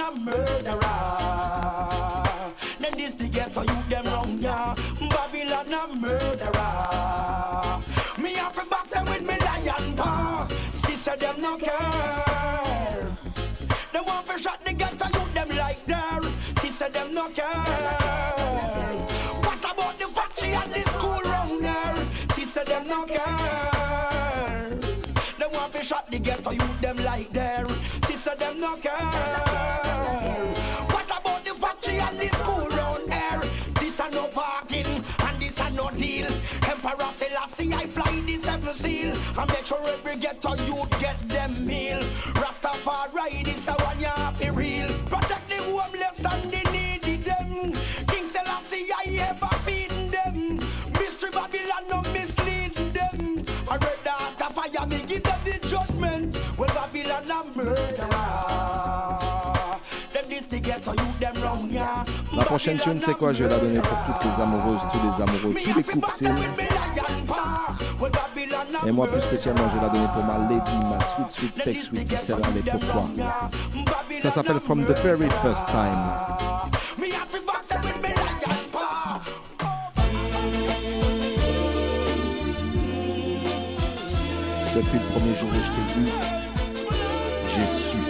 a murderer. Them this the ghetto youth them no care. They want to shot the ghetto youth them like there. Sister them no care. What about the factory and the school round there? Sister them no care. They want to shot the ghetto youth them like there. Sister them no care. What about the factory and the school I fly the seven seal. I make sure every ghetto youth get them meal. Rastafari this a one you have to real. Protect the homeless and the needy them. King Selassie I ever feeding them. Mystery Babylon no misleading them. I read that the fire me give them the judgment. Well Babylon a murderer. Them this the ghetto youth them round ya. La prochaine tune, c'est quoi? Je vais la donner pour toutes les amoureuses, tous les amoureux, tous les couples Et moi, plus spécialement, je vais la donner pour ma lady, ma sweet, sweet, tech, sweetie, celle-là, elle est pour toi. Ça s'appelle From the Very First Time. Depuis le premier jour où je t'ai vu, j'ai su.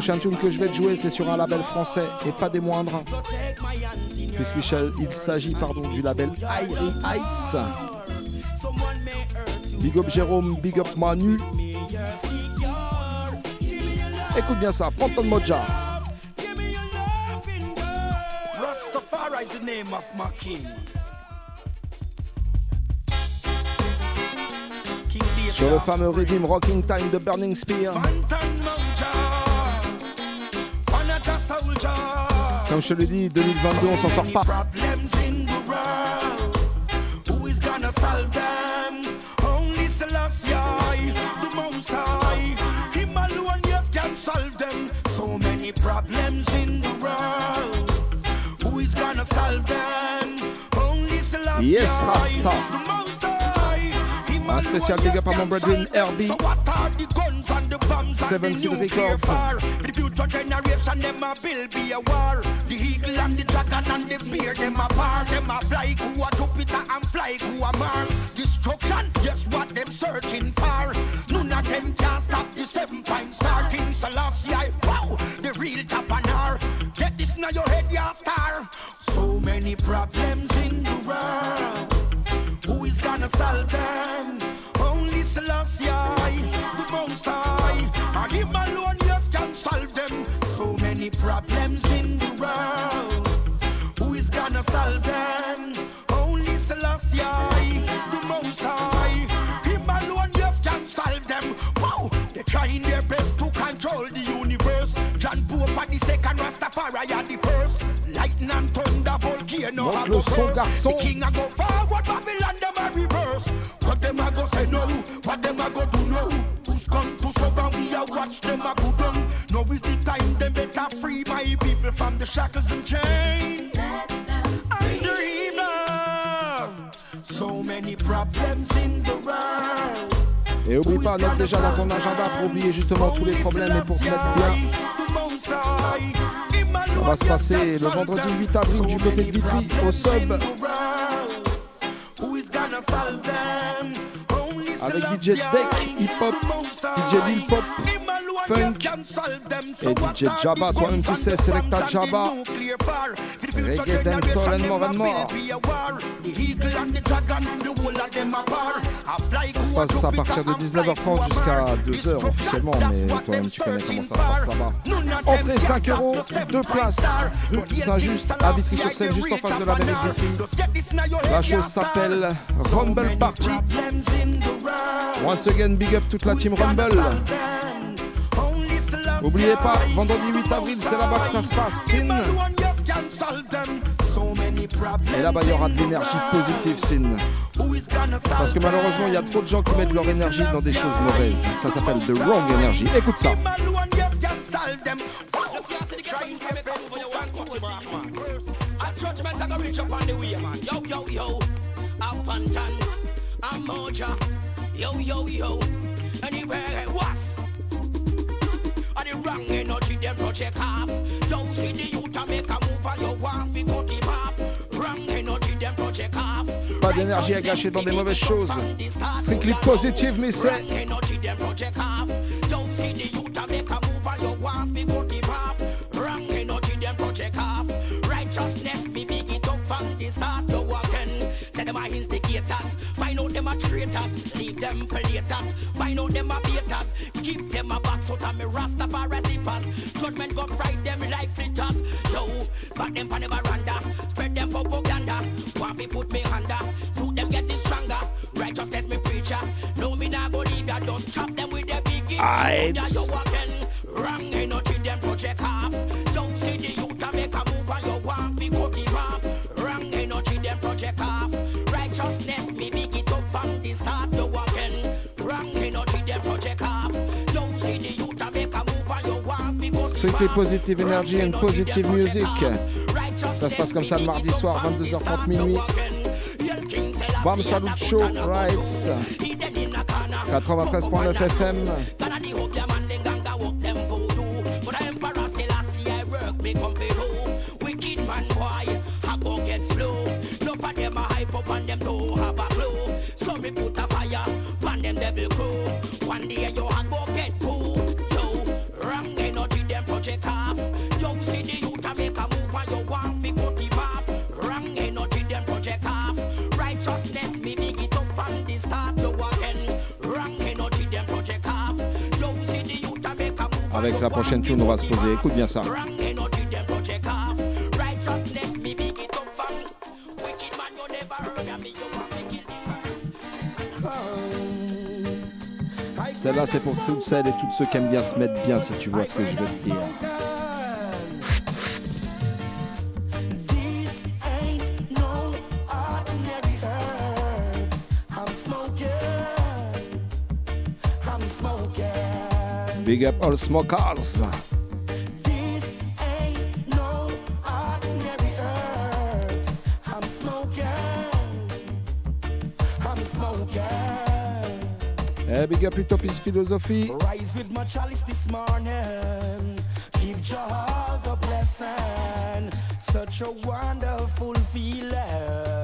prochain tune que je vais te jouer, c'est sur un label français et pas des moindres. Puisqu'il s'ag- il s'agit pardon, du label Airy Heights. Big up Jérôme, big up Manu. Écoute bien ça, Phantom Moja. Rastafari glorifies the name of my king. King David Sur le fameux Redeem Rocking Time de Burning Spear. Comme je te l'ai dit, 2022, on s'en sort pas. Yes, Rasta. Un spécial dégât par mon brother RB. 7 Records. Future generation, them a build be a war. The eagle and the dragon and the bear, them a par. Them a fly to a Jupiter and fly to a Mars. Destruction, just what them searching for. None of them can stop the seven point star. King Selassie, wow, the real top and R. Get this now your head, ya star. So many problems in the world. Who is gonna solve them? Only Selassie, go do no? Push come to shove and we a watch them a go down? Now is the time them better free my people from the shackles and chains. And dream So many problems in the world. Et oublie pas, note déjà dans ton agenda pour oublier justement tous les problèmes et pour te mettre bien. Ça va se passer le vendredi 8 avril du côté de Vitry au sub. Avec DJ Deck, Hip Hop, DJ Lil Pop, Funk et DJ Jabba. Toi-même tu sais, Selecta Jabba, Reggae, Dancehall and More and More. Ça se passe à partir de 19h30 jusqu'à 2h officiellement, mais toi-même tu connais comment ça se passe là-bas. Entrée 5 euros, deux places, rue Saint-Just à Vitry-sur-Seine, juste en face de la Vitry. La chose s'appelle Rumble Party. Once again, big up toute la team Rumble. N'oubliez pas, vendredi 8 avril, c'est là-bas que ça se passe. Sin. Et là-bas, il y aura de l'énergie positive, Sin. Parce que malheureusement, il y a trop de gens qui mettent leur énergie dans des choses mauvaises. Ça s'appelle The Wrong Energy. Écoute ça. What? Are the wrong energy, them project off. Yo, see the youth a make a move and you want fi cut him off. Wrong energy, them project off. Pas d'énergie à gâcher dans des mauvaises choses. Strictly positive, mais c'est. Traitors. Leave them predators. Find out them are beaters. Give them a box out of me Rastafari slippers. Judgment go fright them like flitters. Yo, back them pan the veranda. Spread them propaganda. Want me put me under. Put them getting stronger. Righteousness me preacher. No me nah go leave ya. Just chop them with the big Aight. Off. positive energy and positive music. Ça se passe comme ça le mardi soir, 22h30 minuit. Bam Salut Show, Rights. 93.9 FM. avec la prochaine tune, on va se poser. Écoute bien ça. Celle-là, c'est pour toutes celles et tous ceux qui aiment bien se mettre bien, si tu vois ce que je veux dire. Big up all smokers. This ain't no ordinary herbs. I'm smoking. I'm smoking. Eh, big up Utopist Philosophie. Rise with my chalice this morning. Give Jah the blessing. Such a wonderful feeling.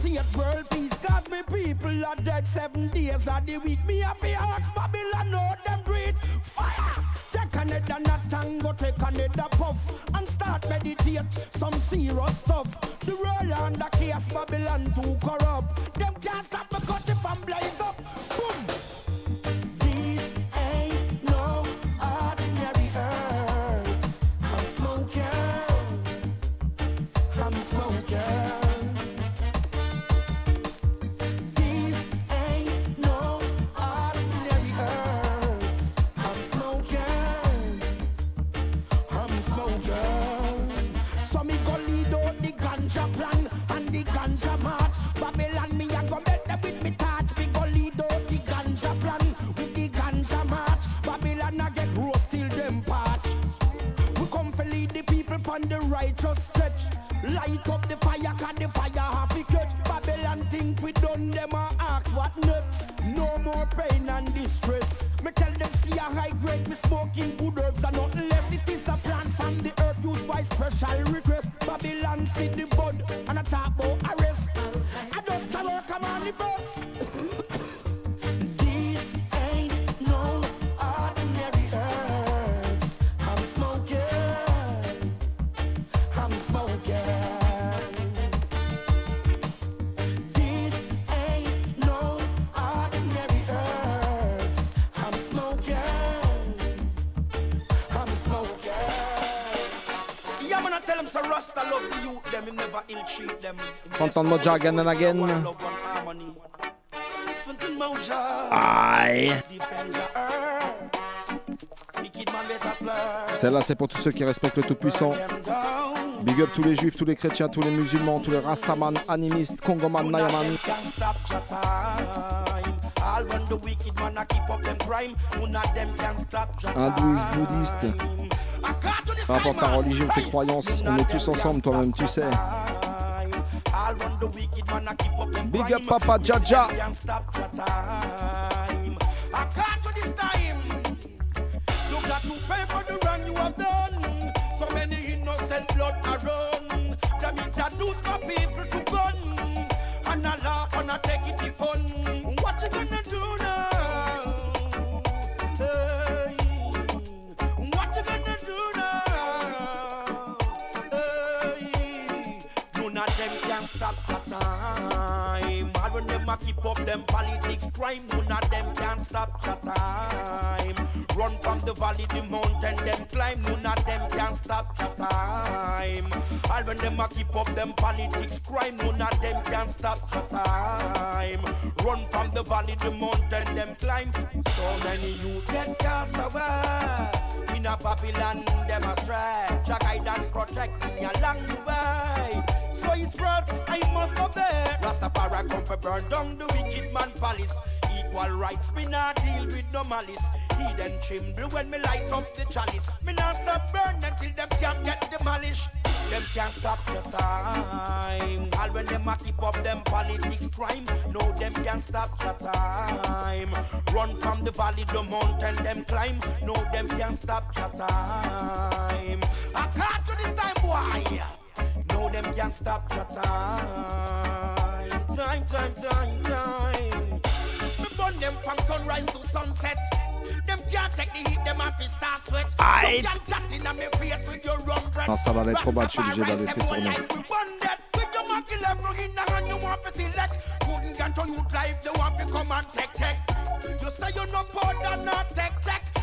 I meditate world peace. Cause me people are dead seven days of the week. Me have to ask Babylon, know them it. Fire! Take another nut and go take another puff and start meditate some serious stuff. The world under case Babylon too corrupt. Them Moja Celle-là, c'est pour tous ceux qui respectent le Tout-Puissant. Big up tous les juifs, tous les chrétiens, tous les musulmans, tous les rastaman, animistes, congoman, nayaman. Hindouistes, bouddhistes, peu importe ta religion, tes croyances, on est tous ensemble, toi-même, tu sais. When the wicked man a keep up them Big up Papa Jaja. can't stop time. I got to this time. You got to pay for the wrong you have done. So many innocent blood are run. Them introduce my people to gun. And I laugh and I take it for fun. Them can stop the time. All when them a keep up them politics crime, none of them can stop the time. Run from the valley, the mountain, them climb, none of them can stop the time. All when them a keep up them politics crime, none of them can stop the time. Run from the valley, the mountain, them climb. So many youth get cast away. In a Babylon, them a. I and protect me along the way. So it's words I must obey. Rastafari come for burn down the wicked man palace. Equal rights, me not deal with no malice. Heathen tremble when me light up the chalice. Me not stop burn until them can't get malice. Them can't stop the time. All when them a keep up them politics crime. No, them can't stop the time. Run from the valley, the mountain, them climb. No, them can't stop the time. I can't to this time, boy. No, them can't stop the time. Time, time, time, time. Me burn them from sunrise to sunset. Them can't take the heat, them have to start sweat. Aïe. Can't chat in my face with your rum breath. Non, ça va être trop bas, je suis obligé de la laisser tourner. We burn that, we you ma kill every in the hand you want to select. Couldn't get to you life, you want to come and take take. You say you no powder, not take check.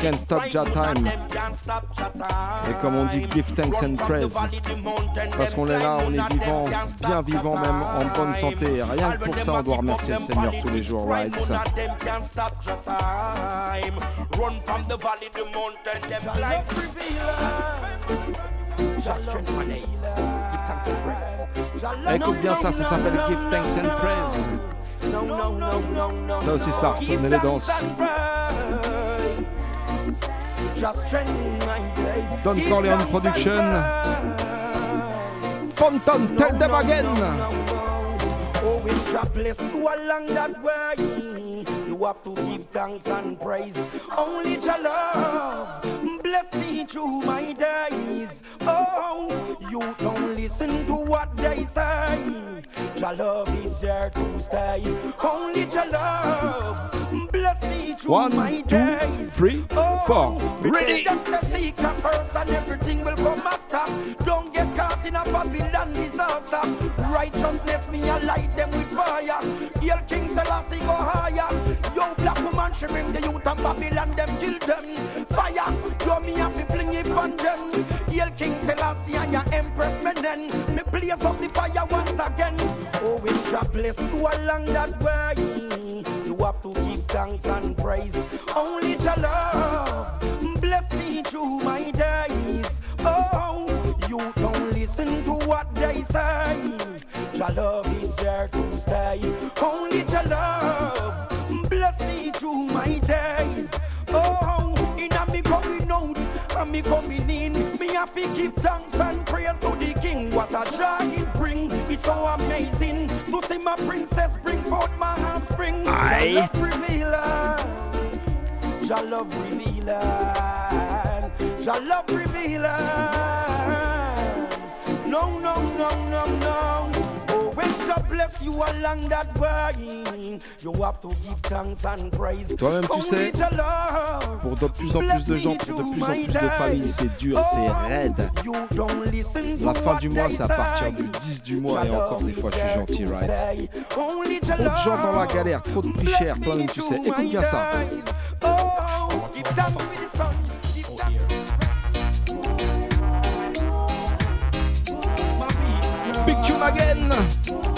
Can't stop your time. Can't stop your time. Et comme on dit, give thanks and praise. Parce qu'on est là, on est vivant, bien vivant même, en bonne santé. Rien que pour ça, on doit remercier le Seigneur tous les jours, right? Thanks and praise. Écoute bien ça, ça s'appelle Give Thanks and Praise. Ça aussi, ça retourne les danses. Don Corleone Production. Fonton, tell them again. Oh, it's a bless you along that way. You have to give thanks and praise. Only your love bless me through my days. Oh, you don't listen to what they say. Your love is here to stay. Only your love bless me through One, my two, days. three, oh, four. Ready? That's the secret first and everything will come after. Don't get caught in a Babylon disaster. Righteousness, me I light them with fire. Hail King Selassie go higher. Yo, black woman, she bring the youth and Babylon, them kill King Selassie and your Empress Menen. Me blaze up the fire once again. Oh, it's a bless you along that way. You have to give thanks and praise. Thanks and praise to the King. What a joy it bring! It's so amazing to see my princess bring forth my offspring. Your love revealer, your love revealer, your love revealer. No, no, no, no, no. Oh, when God bless you along that way, you have to give thanks and praise. Toi-même, tu sais, Pour de plus en plus de gens, pour de plus en plus de familles, c'est dur, c'est raide. La fin du mois, c'est à partir du 10 du mois et encore des fois, je suis gentil, right? Trop de gens dans la galère, trop de prix chers, toi-même, tu sais. Écoute bien ça. Oh, Big tune again.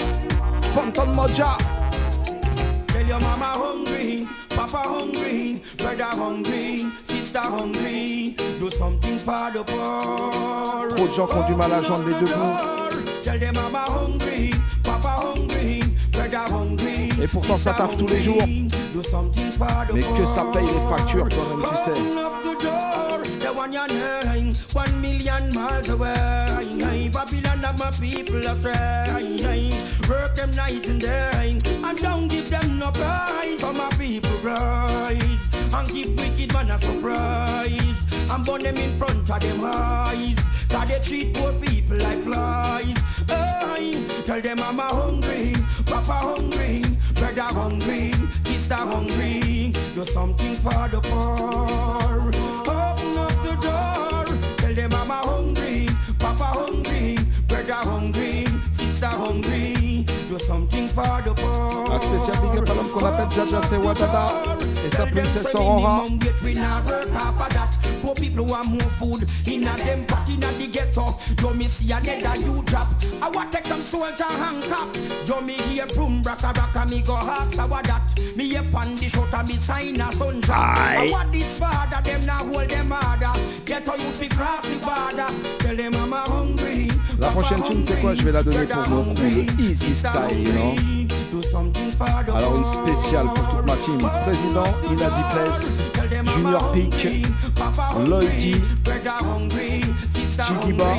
Fonton Moja. Tell your mama hungry, papa hungry, brother hungry, sister hungry. Do something for the poor. Trop de gens qui ont du mal à joindre les deux bouts. Tell them mama hungry, papa hungry, brother hungry. Et pourtant, ça taffe tous les jours. Mais que ça paye les factures, toi-même, tu sais. Of my people are astray. Work them night and day, and don't give them no prize. So my people rise, and give wicked man a surprise. And burn them in front of them eyes. Cause they treat poor people like flies. Aye. Tell them I'm hungry, papa hungry, brother hungry, sister hungry. Do something for the poor. Open up the door. Un spécial big up à l'homme qu'on appelle Jaja Sewadada et sa princesse Aurora. Minimum wage we not work half of that. Poor people want more food in a them pot in a the ghetto. Yo me see another you drop. I want take some soldier hang top. Yo me hear boom braka braka me go I what that. Me hear pan the shot me sign a sun drop. I want this father them now hold them harder. Ghetto you fi cross the border. Tell them I'm a hungry. La prochaine tune, c'est quoi? Je vais la donner pour mon crew, Easy Style, non? Alors une spéciale pour toute ma team. Président, Inadi Place, Junior Peak, Lloydy, Jigiba,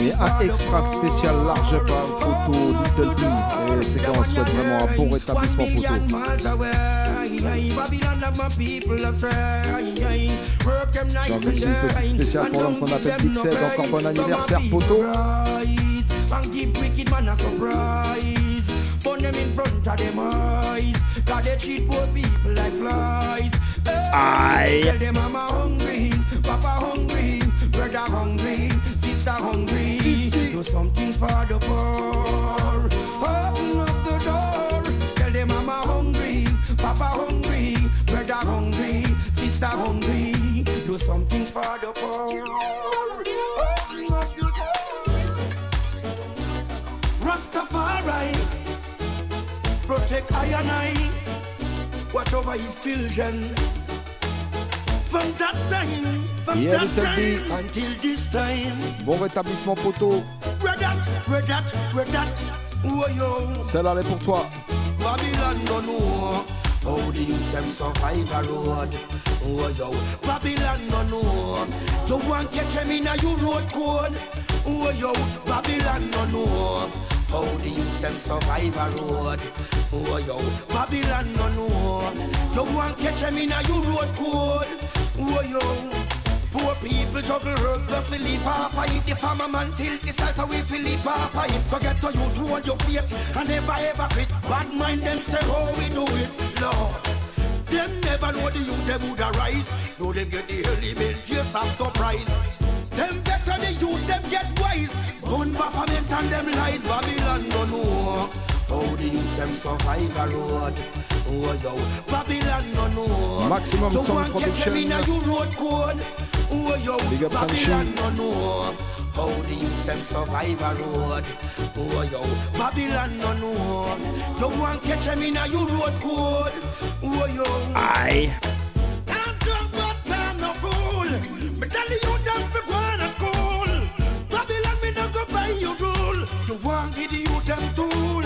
et un extra spécial large par Photo Little B. Et c'est quand on souhaite vraiment un bon rétablissement photo. J'en veux aussi une petite spéciale pour l'homme qu'on appelle Sed. Encore bon anniversaire, photo. And give wicked man a surprise. Burn them in front of them eyes. Cause they treat poor people like flies. Aye. Tell them mama hungry, papa hungry, brother hungry, sister hungry. Do something for the poor. Open hungry. Do something for the poor. Open up the door. Rastafari, protect I and I. Watch over his children. From that time, from Yeah, that time until this time. Bon rétablissement poteau. Red that, red that, red that? Oh yo, Celle-là, elle est pour toi. Babylon don't know how the youths them survive a road. Oh yo, Babylon don't know. You want catch them in a you road code. Oh yo, Babylon don't know. How the youths them survive a road. Oh yo, Babylon don't know. You want catch them in a you road code. Oh yo. Poor people juggle herbs just to live half of it. The farmer man till the salt away fi live half of it. So get to you to hold your faith and never ever quit. Bad mind them say how we do it, Lord. Them never know the youth them would arise. Know them get the element just of surprise. Them vex on the youth them get wise. Gun government and them lies. Babylon no know how the youth them survive a road. Oh yo, Babylon no know. Maximum Sound want catch them in a Production. you road code. Oh yo, Big up. Babylon no know how the youths them survive a road. Oh yo, Babylon no know. You want catch them in a you road code. Oh yo. Aye. I'm drunk but I'm no fool. Me tell you don't be going to school. Babylon me no go by your rule. You want give the youth them tool.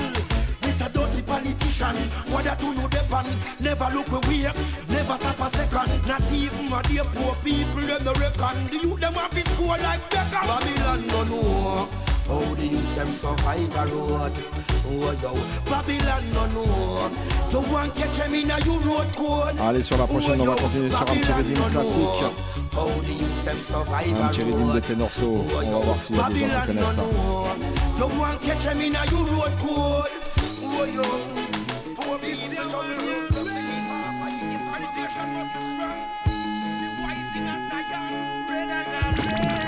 This a dirty politician. What that you know depend. Never look away. Never stop a second. Not even a dear poor people them no reckon. The youth them want to score like Beckham. Babylon no know. How the youths them survive a road. Oh yo, Babylon no know. You want catch them in a you road code. Allez, sur la prochaine, on va continuer sur un petit rythme classique. Un petit rythme de Ténorceau. On va voir y a des gens qui connaissent ça. You want catch them in a you road code. Oh yo, poor people meditation was too strong, the in a Zion, redder than red.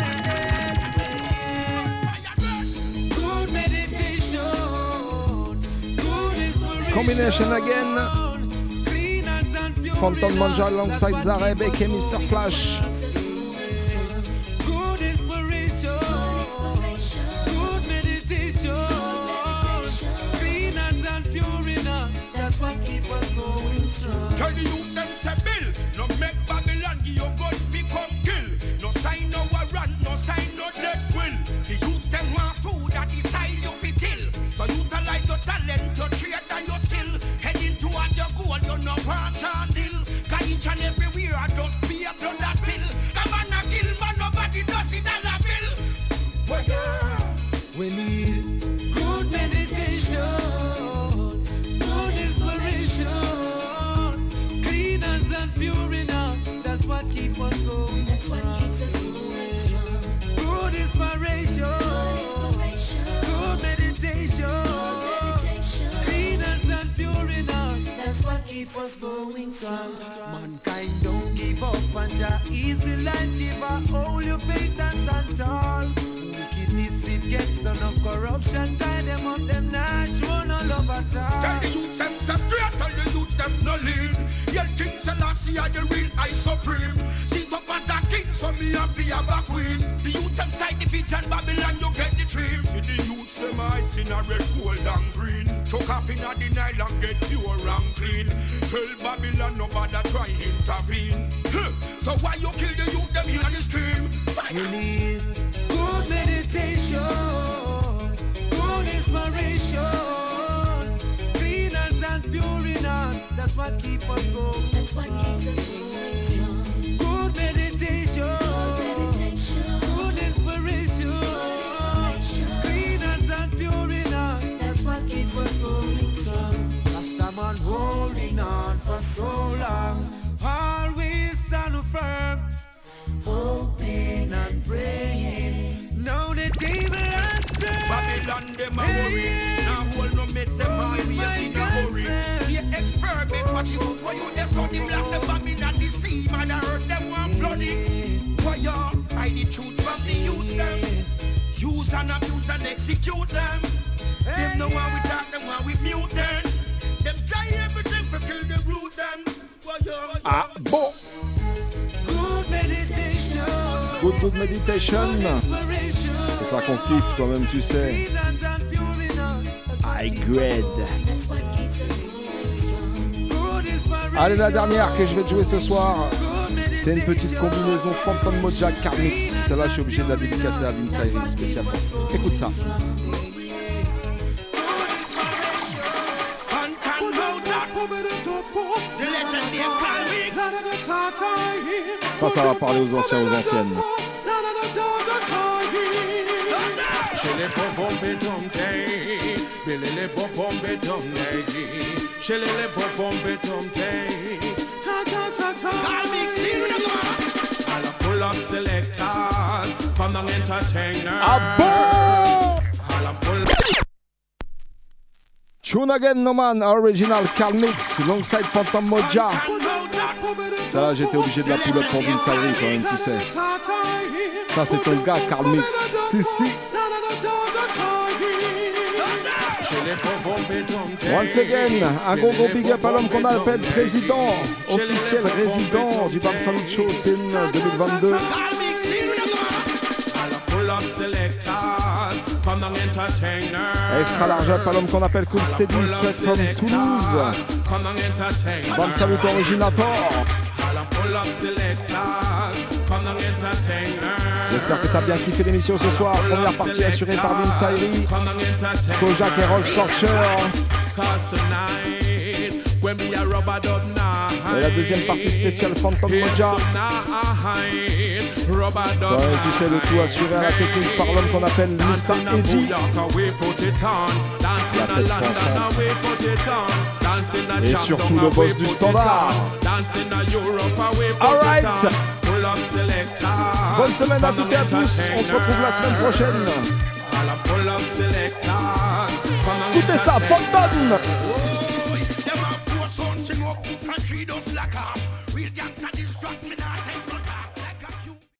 Good meditation, good. Combination again. And Fantan Mojah alongside Zareb et Mr. Flash. Keeps us going strong. Mankind don't give up and Jah is the life giver. Hold your faith and stand tall. Wickedness it gets enough corruption. Tie them up, them not show no love at all. Tell the youths them say straight, tell the youths them no lead. Yell King Selassie are the real I supreme. Sit up as a king, so me and be a back queen. The youth them side the vision, Babylon you get the dream. See the youths them heights in a red, gold and green. Choke off in a the Nile and get pure and clean. Tell Babylon nobody try intervene. Huh. So why you kill the youth them in the stream? We need good meditation, good inspiration, clean hands and pure enough. That's what keeps us going. That's what keeps us going strong. Good meditation, on, holding on for so long. Always stand firm, hoping and praying. Now the devil has turned. Babylon, them a worry. Now hold no make them always in a hurry. Be experiment, what you put for you, they study black the Babylon, the sea, man, I heard them one flooding. For you, hide the truth from the youth, them. Use and abuse and execute them. Hey, them no yeah. we talk, them one we mute them. Ah bon Good. Good Meditation. C'est ça qu'on kiffe, toi-même, tu sais. High grade. Allez, la dernière que je vais te jouer ce soir, c'est une petite combinaison Phantom Moja Card Mix. Celle-là, je suis obligé de la dédicacer à Vince Ayri spécialement. Écoute ça. Ça, ça va parler aux anciens, aux anciennes. Ah Tune Again No Man, original Carl Mix, alongside Phantom Moja. Ça j'étais obligé de la pull up pour Vince Ayri quand même, tu sais. Ça, c'est ton gars, Carl Mix. Si, si. Once again, un gros gros big up qu'on appelle président, officiel résident du Bar Salut Show Scene 2022. All a pull up selectors from the entertainers. Extra large à l'homme qu'on appelle Cool Steady, straight from Toulouse. Bam Salut Originator. J'espère que t'as bien kiffé l'émission ce soir. Première partie assurée par Vince Ayri, Kojak et dub night, Et la deuxième partie spéciale Phantom Here's Ouais, tu sais le tout assuré à la technique par l'homme qu'on appelle Mr. Edgy. Et surtout le boss du standard. Alright. Bonne semaine à toutes et à tous. On se retrouve la semaine prochaine. Écoutez ça, Fontaine